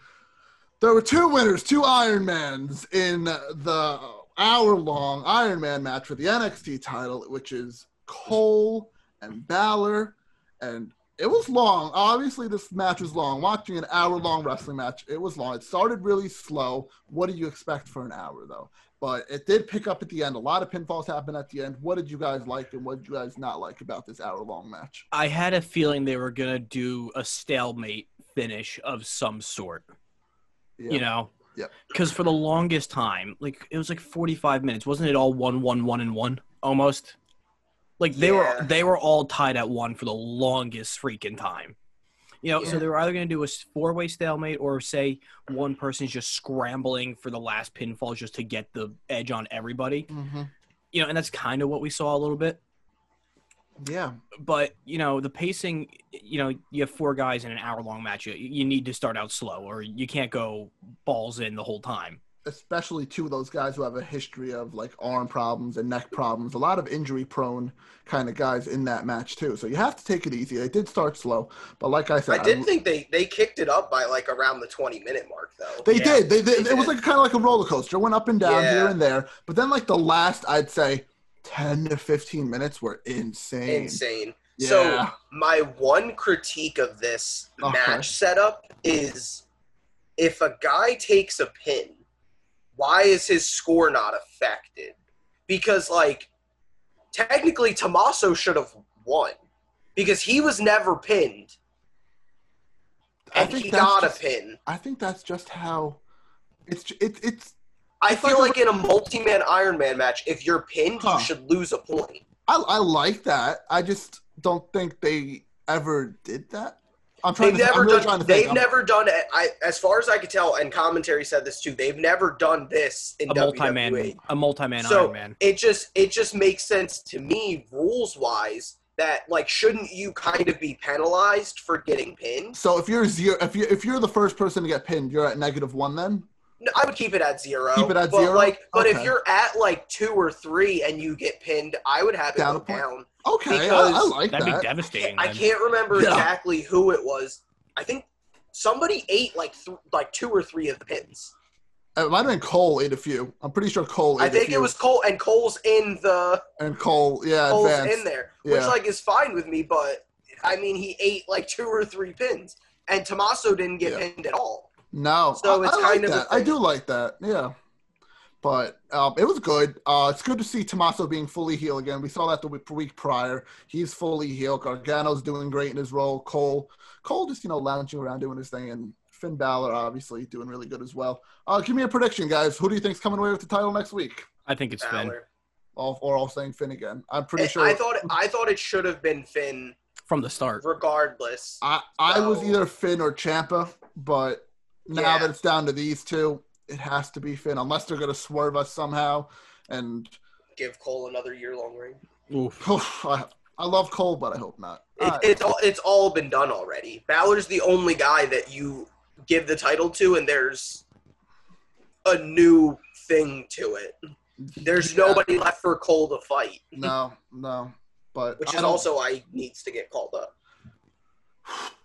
there were two winners, two Ironmans in the hour-long Iron Man match for the NXT title, which is Cole and Balor, and it was long. Obviously, this match was long. Watching an hour-long wrestling match, it was long. It started really slow. What do you expect for an hour, though? But it did pick up at the end. A lot of pinfalls happened at the end. What did you guys like, and what did you guys not like about this hour-long match? I had a feeling they were gonna do a stalemate finish of some sort. Yeah. You know. Yep. Because for the longest time, like it was like forty-five minutes, wasn't it all one, one, one, and one almost? Like they Yeah. were they were all tied at one for the longest freaking time. You know, so they were either going to do a four-way stalemate or say one person's just scrambling for the last pinfall just to get the edge on everybody. Mm-hmm. You know, and that's kind of what we saw a little bit. Yeah. But you know, the pacing. You know, you have four guys in an hour-long match. You, you need to start out slow, or you can't go balls in the whole time. Especially two of those guys who have a history of like arm problems and neck problems, a lot of injury prone kind of guys in that match too. So you have to take it easy. They did start slow, but like I said, I did think they they kicked it up by like around the 20 minute mark though. they Yeah, did. They, they, they it was like kind of like a roller coaster. It went up and down Yeah. here and there. But then like the last, I'd say, ten to fifteen minutes were insane. Insane. Yeah. So my one critique of this Okay. match setup is if a guy takes a pin, why is his score not affected? Because like technically Tommaso should have won because he was never pinned I and think he that's got just- a pin. I think that's just how it's. ju- It's. I it's like feel a- like in a multi-man Iron Man match, if you're pinned, Huh. you should lose a point. I, I like that. I just don't think they ever did that. I'm trying They've to. never I'm really trying done. to. They've I'm- never done it. I, as far as I could tell, and commentary said this too. They've never done this in A multi-man, WWE. a multi-man So Iron Man. it just it just makes sense to me rules wise that like shouldn't you kind of be penalized for getting pinned? So if you're zero, if you if you're the first person to get pinned, you're at negative one then. No, I would keep it at zero. Keep it at but zero? Like, but Okay. if you're at like two or three and you get pinned, I would have it Down go down. Okay, I, Because I like That'd that. be devastating. I then. can't remember Yeah. exactly who it was. I think somebody ate like th- like two or three of the pins. It might have been Cole ate a few. I'm pretty sure Cole ate I a think few. it was Cole, and Cole's in the and Cole, yeah, Cole's advanced. in there, which Yeah. like is fine with me. But I mean, he ate like two or three pins, and Tommaso didn't get Yeah. pinned at all. No, So I, it's I kind like of that. I do like that. Yeah, but um, it was good. Uh, it's good to see Tommaso being fully healed again. We saw that the week, week prior. He's fully healed. Gargano's doing great in his role. Cole, Cole just you know lounging around doing his thing, and Finn Balor obviously doing really good as well. Uh, give me a prediction, guys. Who do you think's coming away with the title next week? I think it's Finn Balor. All, or all saying Finn again. I'm pretty I- sure. I thought I thought it should have been Finn, from the start. regardless. I, I was either Finn or Ciampa, but now Yeah. that it's down to these two, it has to be Finn, unless they're going to swerve us somehow. And Give Cole another year long reign. Oof. [LAUGHS] I, I love Cole, but I hope not. It, All right. It's all it's all been done already. Balor's the only guy that you give the title to, and there's a new thing to it. There's Yeah. nobody left for Cole to fight, No, no. But which I is also why he needs to get called up. [SIGHS] [SIGHS] [SIGHS]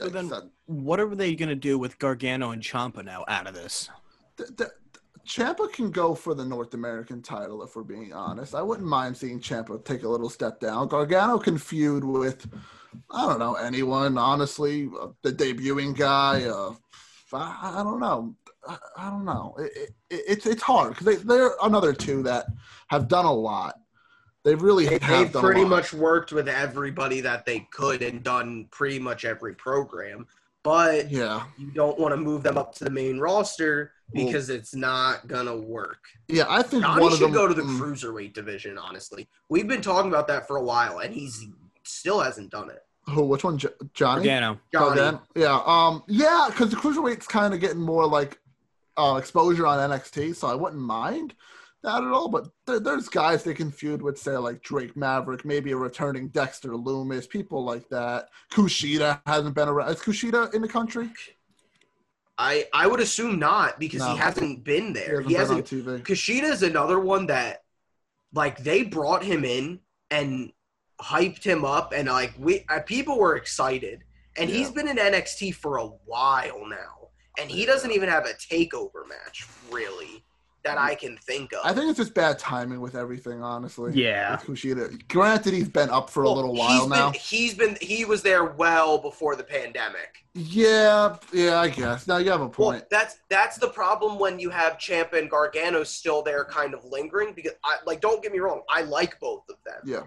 So then- What are they gonna do with Gargano and Ciampa now out of this? th- th- Ciampa can go for the North American title if we're being honest. I wouldn't mind seeing Ciampa take a little step down. Gargano can feud with, I don't know, anyone, honestly. Uh, the debuting guy, uh, I, I don't know. I, I don't know. It, it, it's it's hard because they, they're another two that have done a lot. They really They, have they've done pretty much worked with everybody that they could and done pretty much every program, but Yeah, you don't want to move them up to the main roster Well- because it's not gonna work. yeah. I think Johnny one of should them go to the mm, cruiserweight division. Honestly, we've been talking about that for a while, and he's still hasn't done it. Who? Which one? Jo- Johnny. Gargano. Johnny, Gargano? Yeah. Um. Yeah, because the cruiserweight's kind of getting more like uh, exposure on NXT, so I wouldn't mind that at all. But there, there's guys they can feud with, say like Drake Maverick, maybe a returning Dexter Lumis, people like that. Kushida hasn't been around. Is Kushida in the country? I I would assume not because No. he hasn't been He there. hasn't He hasn't. Kushida is another one that, like, they brought him in and hyped him up, and like we uh, people were excited, and he's been in NXT for a while now, and he doesn't even have a takeover match really that I can think of. I think it's just bad timing with everything, honestly. Yeah. Kushida. Granted, he's been up for a Well, little he's while been- now. He's been he was there well before the pandemic. Yeah, yeah, I guess. Now you have a Well, point. that's that's the problem when you have Ciampa and Gargano still there, kind of lingering. Because I like, don't get me wrong, I like both of them. yeah.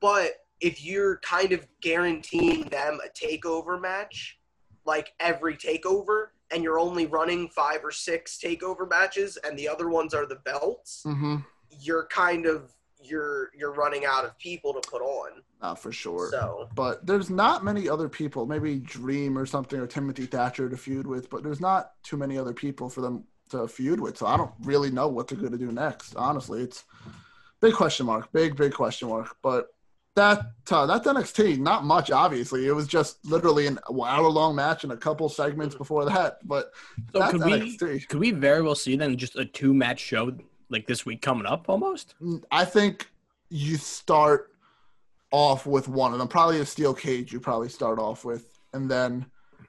But if you're kind of guaranteeing them a takeover match, like every takeover, and you're only running five or six takeover matches, and the other ones are the belts, Mm-hmm. you're kind of you're you're running out of people to put on. Not for sure. So but there's not many other people. Maybe Dream or something, or Timothy Thatcher to feud with. But there's not too many other people for them to feud with. So I don't really know what they're going to do next. Honestly, it's big question mark. Big big question mark. But that uh, that NXT, not much. Obviously, it was just literally an hour long match and a couple segments before that. But So could we NXT. could we very well see then just a two match show like this week coming up almost? I think you start off with one of them. Probably a steel cage. You probably start off with, and then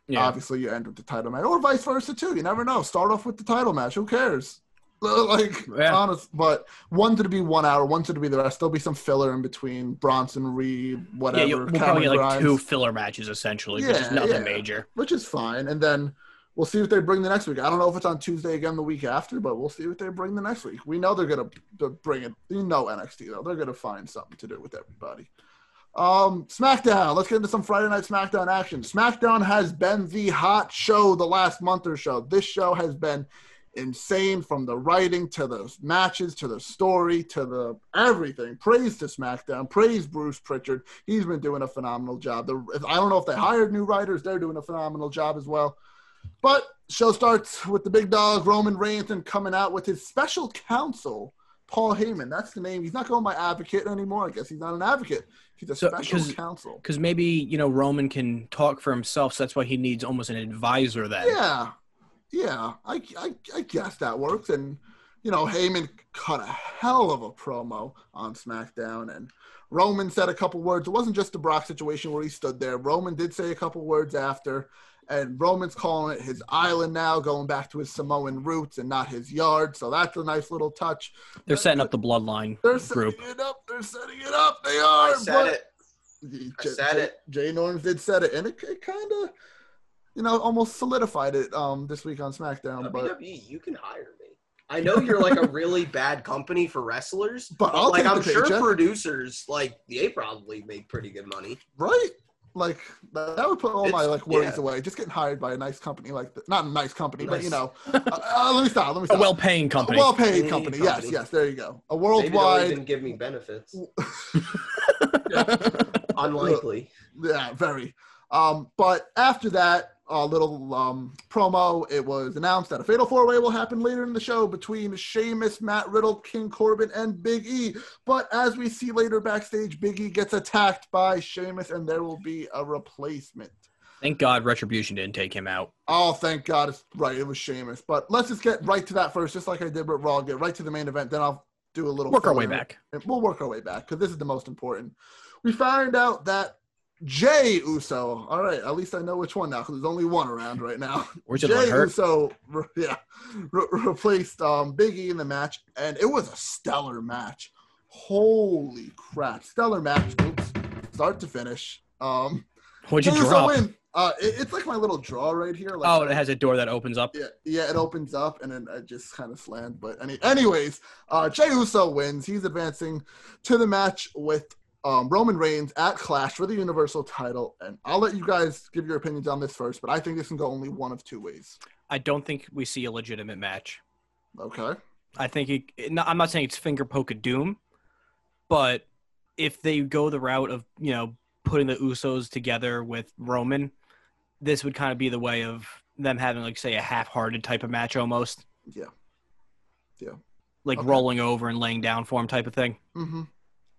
Yeah. obviously you end with the title match, or vice versa too. You never know. Start off with the title match. Who cares? [LAUGHS] Like Yeah. honest, but one to be one hour, one to be the rest. There'll be some filler in between. Bronson Reed, whatever. yeah, you, we'll probably get like Grimes, two filler matches essentially, but just Yeah, nothing yeah. major. which is fine. And then we'll see what they bring the next week. I don't know if it's on Tuesday again the week after, but we'll see what they bring the next week. We know they're gonna to bring it. You know NXT though, they're gonna find something to do with everybody. Um, SmackDown. Let's get into some Friday Night SmackDown action. SmackDown has been the hot show the last month or so. This show has been insane from the writing to the matches to the story to the everything. Praise to SmackDown. Praise Bruce Prichard. He's been doing a phenomenal job. The, I don't know if they hired new writers. They're doing a phenomenal job as well. But show starts with the big dog Roman Reigns and coming out with his special counsel Paul Heyman. That's the name. He's not going by advocate anymore. I guess he's not an advocate. He's a So, special 'cause- counsel. Because maybe you know Roman can talk for himself, so that's why he needs almost an advisor. Then Yeah, yeah. I, I, I guess that works. And you know, Heyman cut a hell of a promo on SmackDown, and Roman said a couple words. It wasn't just the Brock situation where he stood there. Roman did say a couple words after, and Roman's calling it his island now, going back to his Samoan roots and not his yard. So that's a nice little touch. they're setting up the bloodline They're group. setting it up. They're setting it up. They are. I said but- it. I J- said J- it. Jay Norms did said it, and it, it kind of, you know, almost solidified it um this week on SmackDown. But WWE, you can hire me. I know you're like a [LAUGHS] really bad company for wrestlers, But but, I'll like take I'm the sure paycheck. producers like they probably make pretty good money. right, like that that would put all my like worries yeah. away. Just getting hired by a nice company like that. Not a nice company, but you know, uh, uh, let me stop. Let me [LAUGHS] stop. A well-paying company. A well-paid Paying company. company. Yes, yes. There you go. A Maybe they'll worldwide. even give me benefits. [LAUGHS] Unlikely. Yeah, very. Um, but after that uh, little um, promo, it was announced that a fatal four way will happen later in the show between Sheamus, Matt Riddle, King Corbin, and Big E. But as we see later backstage, Big E gets attacked by Sheamus, and there will be a replacement. Thank God Retribution didn't take him out. Oh, thank God. It's right. It was Sheamus. But let's just get right to that first, just like I did with Raw. Get right to the main event. Then I'll do a little Work our way back. We'll work our way back because this is the most important. We find out that Jey Uso. All right, at least I know which one now because there's only one around right now. [LAUGHS] One Jey? Uso, re- yeah, re- replaced um, Big E in the match, and it was a stellar match. Holy crap, stellar match! Oops, start to finish. Um, What'd you win. Uh, it- it's like my little draw right here. Like, Oh, it has a door that opens up. yeah, yeah, it opens up and then I just kind of slammed. But any, anyways, uh, Jey Uso wins. He's advancing to the match with um, Roman Reigns at Clash for the Universal title. And I'll let you guys give your opinions on this first, but I think this can go only one of two ways. I don't think we see a legitimate match. Okay. I think it, no, I'm not saying it's finger poke of doom, but if they go the route of you know putting the Usos together with Roman, this would kind of be the way of them having like say a half-hearted type of match almost, Yeah. Yeah. like Okay. rolling over and laying down for him type of thing. Mm-hmm.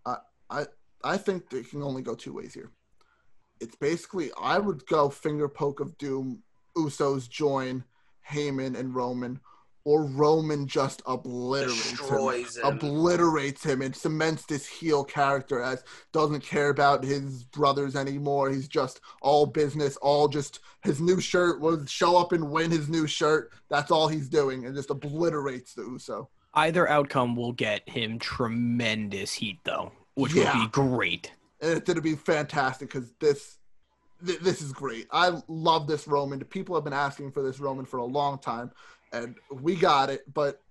I I I think they can only go two ways here. It's basically I would go finger poke of doom. Usos join Heyman and Roman, or Roman just obliterates him. Him. obliterates him and cements this heel character as doesn't care about his brothers anymore. He's just all business, all just his new shirt was show up and win his new shirt. That's all he's doing, and just obliterates the Uso. Either outcome will get him tremendous heat though, which Yeah. would be great. and it's going to be fantastic because this th- this is great. I love this Roman. People have been asking for this Roman for a long time, and we got it. But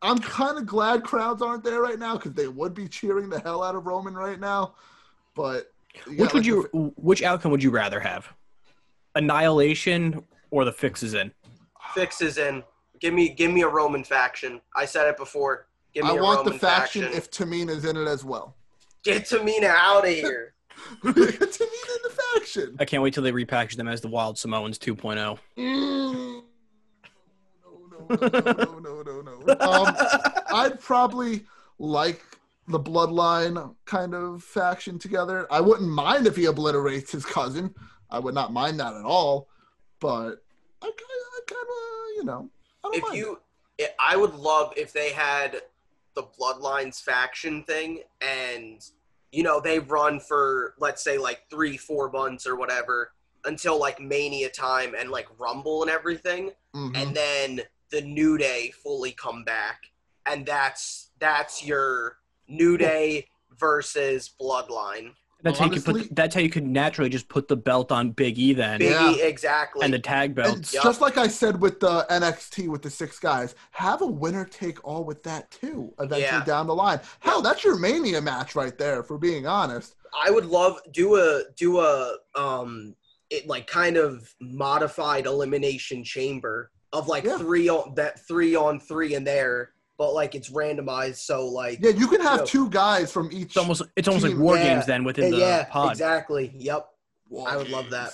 I'm kind of glad crowds aren't there right now because they would be cheering the hell out of Roman right now. But Which got, would like, you? Which outcome would you rather have? Annihilation or the fixes in? Fixes in. Give me give me a Roman faction. I said it before. Give me I a want Roman the faction, if Tamina's in it as well. Get Tamina out of here. [LAUGHS] Tamina in the faction. I can't wait till they repackage them as the Wild Samoans oh. 2.0. Mm. No, no, no, no, no, no, no, no. Um, I'd probably like the bloodline kind of faction together. I wouldn't mind if he obliterates his cousin. I would not mind that at all. But I, kind of, you know, I don't if mind you it, i would love if they had the bloodlines faction thing and you know they run for let's say like three four months or whatever until like mania time and like rumble and everything. Mhm. and then the new day fully come back and that's that's your new day versus bloodline That's how you could put. That's how you could naturally just put the belt on Big E then, biggie Yeah. exactly and the tag belt. belts. Yup. just like I said with the NXT with the six guys, have a winner take all with that too. Eventually Yeah. down the line. Hell, that's your Mania match right there. For being honest, I would love do a do a um it like kind of modified elimination chamber of like Yeah. three on that three on three in there, but like it's randomized so like yeah, you can have Yo. two guys from each. It's almost. It's almost like war yeah. games then within the yeah, pod. exactly. Yep. War I would love that.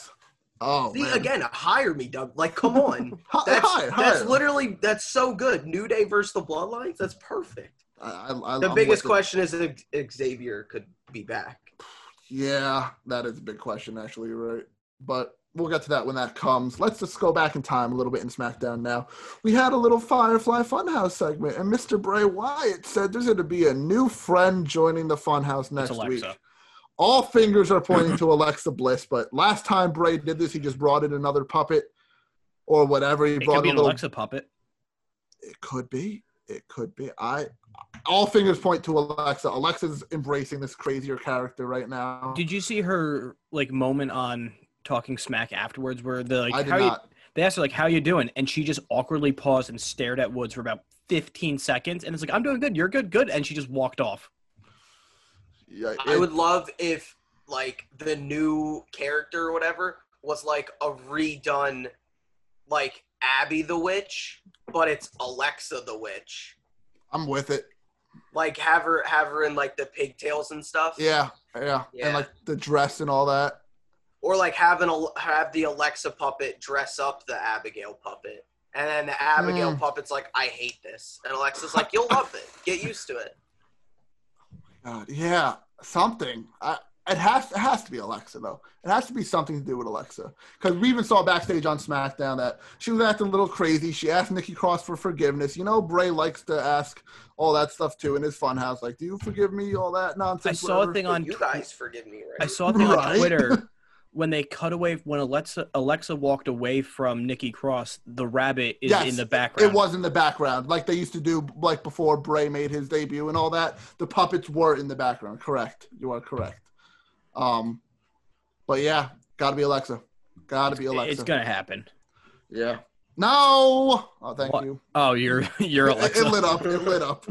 Oh, See man. again, hire me, Doug. Like, come [LAUGHS] on. Hi- That's hi- that's literally that's so good. New Day versus the Bloodlines. That's perfect. I, I, I- The I'm biggest question is if Xavier could be back. Yeah, that is a big question, actually. Right. But we'll get to that when that comes. Let's just go back in time a little bit in SmackDown now. We had a little Firefly Funhouse segment, and Mr. Bray Wyatt said there's going to be a new friend joining the Funhouse next week. Alexa. All fingers are pointing to Alexa Bliss, but last time Bray did this, he just brought in another puppet or whatever. He It brought could be a little. Alexa puppet. It could be. It could be. I. All fingers point to Alexa. Alexa's embracing this crazier character right now. Did you see her like moment on Talking Smack afterwards, where the like I did how you, they asked her like how you doing, and she just awkwardly paused and stared at Woods for about 15 seconds, and it's like I'm doing good, you're good, good, and she just walked off. Yeah, I would love if like the new character or whatever was like a redone like Abby the Witch, but it's Alexa the Witch. I'm with it. Like have her have her in like the pigtails and stuff. Yeah, yeah, Yeah. and like the dress and all that. Or like have an have the Alexa puppet dress up the Abigail puppet. And then the Abigail Mm. puppet's like, I hate this. And Alexa's like, You'll love it. Get used to it. God, yeah, something. I, it has it has to be Alexa though. It has to be something to do with Alexa because we even saw backstage on SmackDown that she was acting a little crazy. She asked Nikki Cross for forgiveness. You know, Bray likes to ask all that stuff too in his funhouse. Like, do you forgive me? All that nonsense. I nonsense. saw a thing on you guys forgive me, right? I saw a thing on Twitter [LAUGHS] when they cut away when Alexa Alexa walked away from Nikki Cross. The rabbit is Yes, in the background. It was in the background, like they used to do, like before Bray made his debut and all that. The puppets were in the background. Correct. You are correct. Um, but yeah, got to be Alexa. Got to be Alexa. It's gonna happen. Yeah. No. Oh, thank What? you. Oh, you're [LAUGHS] you're It- Alexa. It, lit up. It lit up.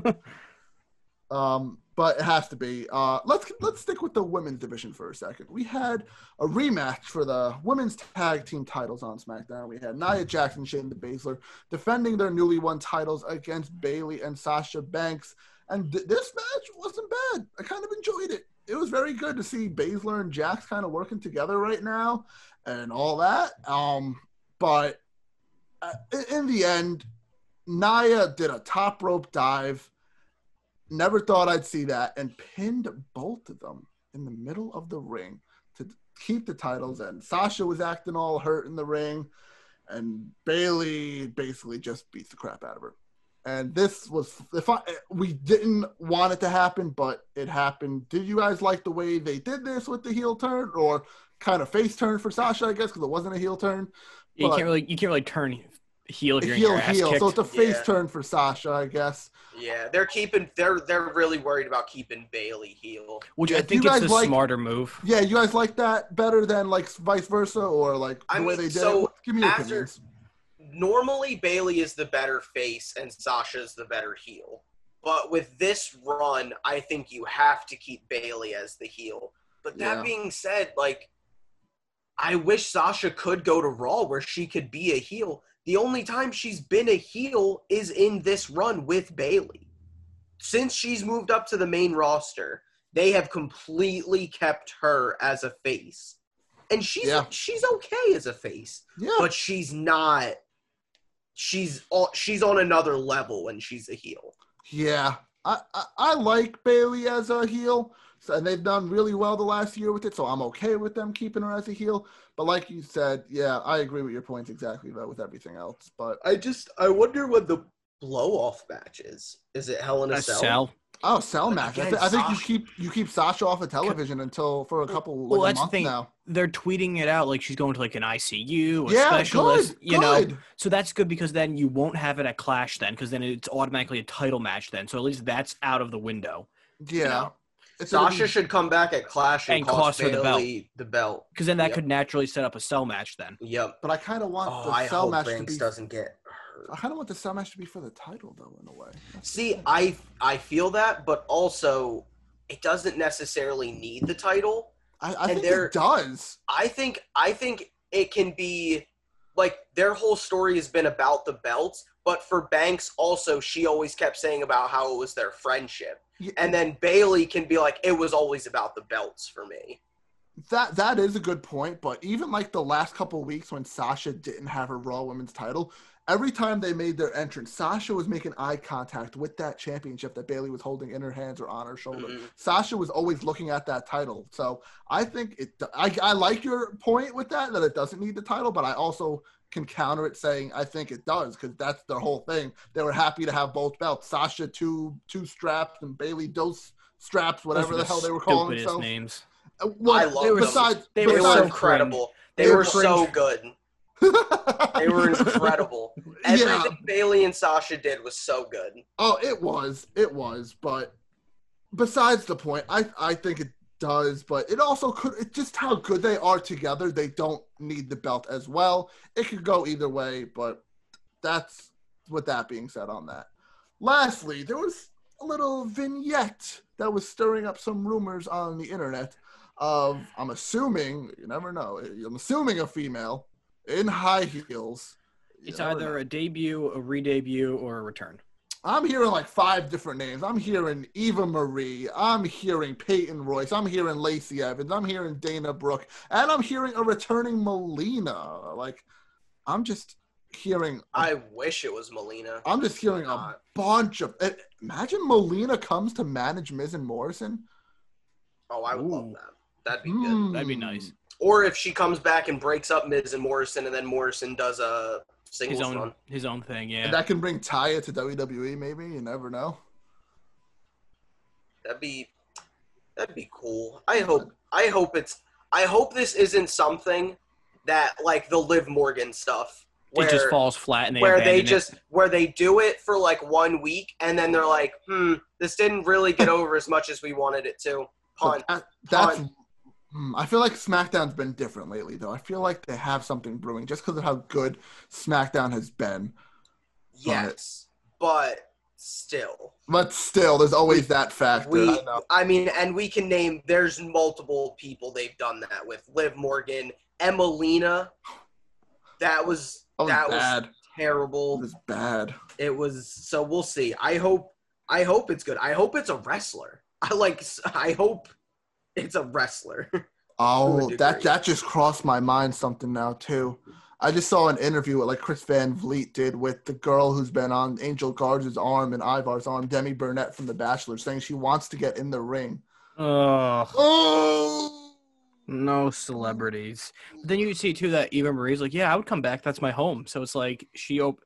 [LAUGHS] um, but it has to be. Uh, let's let's stick with the women's division for a second. We had a rematch for the women's tag team titles on SmackDown. We had Nia Jackson, Shayna Baszler defending their newly won titles against Bayley and Sasha Banks. And th- this match wasn't bad. I kind of enjoyed it. It was very good to see Baszler and Jax kind of working together right now and all that. Um, but uh, in- the end, Naya did a top rope dive. Never thought I'd see that, and pinned both of them in the middle of the ring to keep the titles. And Sasha was acting all hurt in the ring, and Bayley basically just beats the crap out of her. And this was if I we didn't want it to happen, but it happened. Did you guys like the way they did this with the heel turn, or kind of face turn for Sasha? I guess because it wasn't a heel turn. you can't really you can't really turn heel if you're heel heel. kicked. So it's a face Yeah. turn for Sasha, I guess. Yeah, they're keeping they're they're really worried about keeping Bayley heel. which Yeah, I think you it's guys the like- smarter move. Yeah, you guys like that better than like vice versa, or like the I way mean, they did so it? Give me your after- opinions. Normally Bayley is the better face and Sasha's the better heel. But with this run, I think you have to keep Bayley as the heel. But that Yeah. being said, like I wish Sasha could go to Raw where she could be a heel. The only time she's been a heel is in this run with Bayley. Since she's moved up to the main roster, they have completely kept her as a face. And she's Yeah. she's okay as a face, Yeah, but she's not she's all, she's on another level when she's a heel. yeah. I, I I like Bayley as a heel, so, and they've done really well the last year with it. So I'm okay with them keeping her as a heel. But like you said, yeah, I agree with your points exactly though with everything else. But I just I wonder what the blow off match is. Is it Hell in a, A Cell? cell. oh, cell But match. I, again, thi- I think you keep you keep Sasha off of television until for a couple Well, like a that's the thing. now. They're tweeting it out like she's going to like an ICU, a Yeah, specialist, good, you know. So that's good because then you won't have it at Clash then, because then it's automatically a title match then. So at least that's out of the window. Yeah, know, It's gonna Sasha be- should come back at Clash and, And cost, cost her the belt. The belt. Because then that Yep. could naturally set up a cell match then. Yep. but I kind of want Oh, the I cell hope match Banks to be. doesn't get hurt. I kind of want the cell match to be for the title though, in a way. See, I I feel that, but also it doesn't necessarily need the title. I, I And think it does. I think I think it can be like their whole story has been about the belts, but for Banks also she always kept saying about how it was their friendship. Yeah, And then Bayley can be like it was always about the belts for me. That that is a good point, but even like the last couple weeks when Sasha didn't have her Raw Women's title, every time they made their entrance, Sasha was making eye contact with that championship that Bayley was holding in her hands or on her shoulder. Mm-hmm. Sasha was always looking at that title. So I think it. I, I like your point with that that it doesn't need the title, but I also can counter it saying I think it does because that's their whole thing. They were happy to have both belts. Sasha two two straps and Bayley dose straps, whatever the, the hell they were calling themselves. Names. What, I love they, besides, them. They besides, were so incredible. They, they were so good [LAUGHS] they were incredible. Everything yeah. Bayley and Sasha did was so good. Oh, it was. It was. But besides the point, I I think it does, but it also could it's just how good they are together. They don't need the belt as well. It could go either way, but that's with that being said on that. Lastly, there was a little vignette that was stirring up some rumors on the internet of I'm assuming, you never know, I'm assuming a female in high heels. It's either know. a debut, a re-debut, or a return. I'm hearing like five different names. I'm hearing Eva Marie. I'm hearing Peyton Royce. I'm hearing Lacey Evans. I'm hearing Dana Brooke. And I'm hearing a returning Melina. Like, I'm just hearing. A, I wish it was Melina. I'm just hearing a bunch of. Eh, imagine Melina comes to manage Miz and Morrison. Oh, I would Ooh. love that. That'd be mm. good. That'd be nice or if she comes back and breaks up Miz and Morrison, and then Morrison does a singles his own, run. His own thing, yeah. And that can bring Taya to WWE. Maybe you never know. That'd be that'd be cool. I hope I hope it's I hope this isn't something that like the Liv Morgan stuff. Where, it just falls flat and they where they just it. where they do it for like one week and then they're like, hmm, this didn't really get over as much as we wanted it to. Punt. That, that's punt. Hmm, I feel like SmackDown's been different lately, though. I feel like they have something brewing just because of how good SmackDown has been. Yes, but still. But still, there's always that factor. We, I, I, mean, and we can name. There's multiple people they've done that with. Liv Morgan, Emmalina. That was that was, that bad. was terrible. It was bad. It was so. We'll see. I hope. I hope it's good. I hope it's a wrestler. I like. I hope it's a wrestler. [LAUGHS] Oh, that that just crossed my mind something now too. I just saw an interview with like Chris Van Vliet did with the girl who's been on Angel Garza's arm and Ivar's arm, Demi Burnett from The Bachelor, saying she wants to get in the ring. Oh. oh. No celebrities. But then you see too that Eva Marie's like, yeah, I would come back. That's my home. So it's like she op-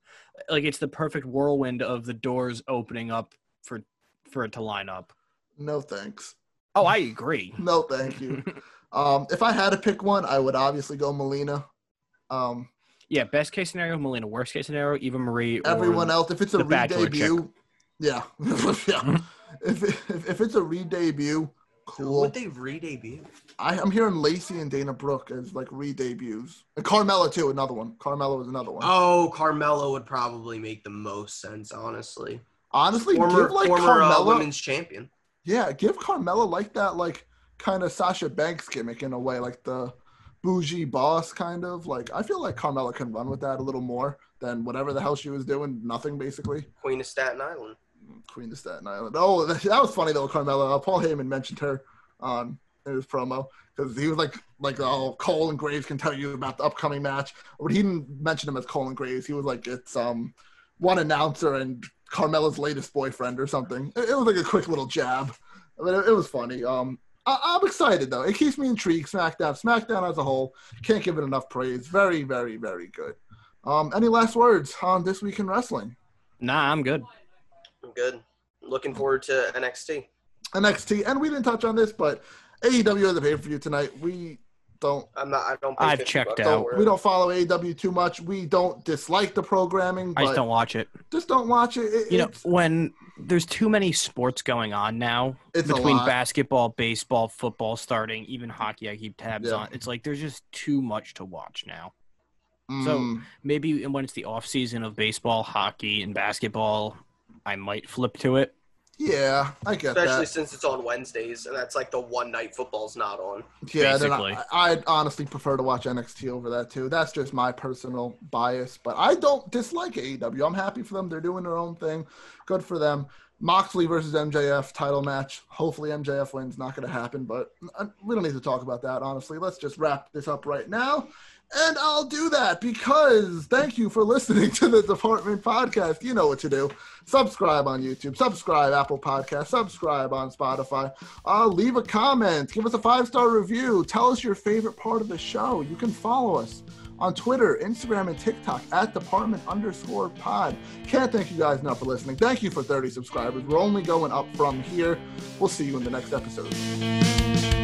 like it's the perfect whirlwind of the doors opening up for for it to line up. No thanks. Oh, I agree. [LAUGHS] no, thank you. um, if I had to pick one, I would obviously go Melina. Um, yeah, best case scenario, Melina. Worst case scenario, Eva Marie. Everyone else, if it's a re-debut, yeah, [LAUGHS] yeah. If, if if it's a re-debut, cool. Would they re-debut? I, am hearing Lacey and Dana Brooke as like re-debuts, and Carmella too. Another one. Carmella was another one. Oh, Carmella would probably make the most sense, honestly. Honestly, former, give like former uh, Carmella, uh, women's champion. Yeah, give Carmella like that, like kind of Sasha Banks gimmick in a way, like the bougie boss kind of. Like I feel like Carmella can run with that a little more than whatever the hell she was doing, nothing basically. Queen of Staten Island. Queen of Staten Island. Oh, that, [LAUGHS] that was funny though, Carmella. Uh, Paul Heyman mentioned her on in his promo because he was like, like, oh, Cole and Graves can tell you about the upcoming match. But he didn't mention him as Cole and Graves. He was like, it's um one announcer and Carmella's latest boyfriend or something. It, it was like a quick little jab. I mean, it, it was funny. Um, I, am excited though. It keeps me intrigued. SmackDown, SmackDown as a whole, can't give it enough praise. Very, very, very good. Um, any last words on this week in wrestling? Nah, I'm good. I'm good. Looking forward to NXT. NXT, and we didn't touch on this, but AEW has a pay per view tonight. We don't. I'm not. I don't. I've checked out. We don't follow AEW too much. We don't dislike the programming. I just don't watch it. Just don't watch it. it you know, when there's too many sports going on now between basketball, baseball, football, starting even hockey. I keep tabs yeah. on. It's like there's just too much to watch now. Mm. So maybe when it's the off season of baseball, hockey, and basketball, I might flip to it. Yeah, I get Especially that. since it's on Wednesdays, and that's like the one night football's not on. Yeah, then Basically. I, I'd honestly prefer to watch NXT over that too. That's just my personal bias, but I don't dislike AEW. I'm happy for them. They're doing their own thing. Good for them. Moxley versus MJF title match. Hopefully MJF wins. Not going to happen, but uh, we don't need to talk about that. Honestly, let's just wrap this up right now. And I'll do that because thank you for listening [LAUGHS] to the Department Podcast. You know what to do. Subscribe on YouTube, subscribe Apple Podcast, subscribe on Spotify. Uh, leave a comment, give us a five star review. Tell us your favorite part of the show. You can follow us on Twitter, Instagram, and TikTok at Department underscore Pod. Can't thank you guys enough for listening. Thank you for 30 subscribers. We're only going up from here. We'll see you in the next episode.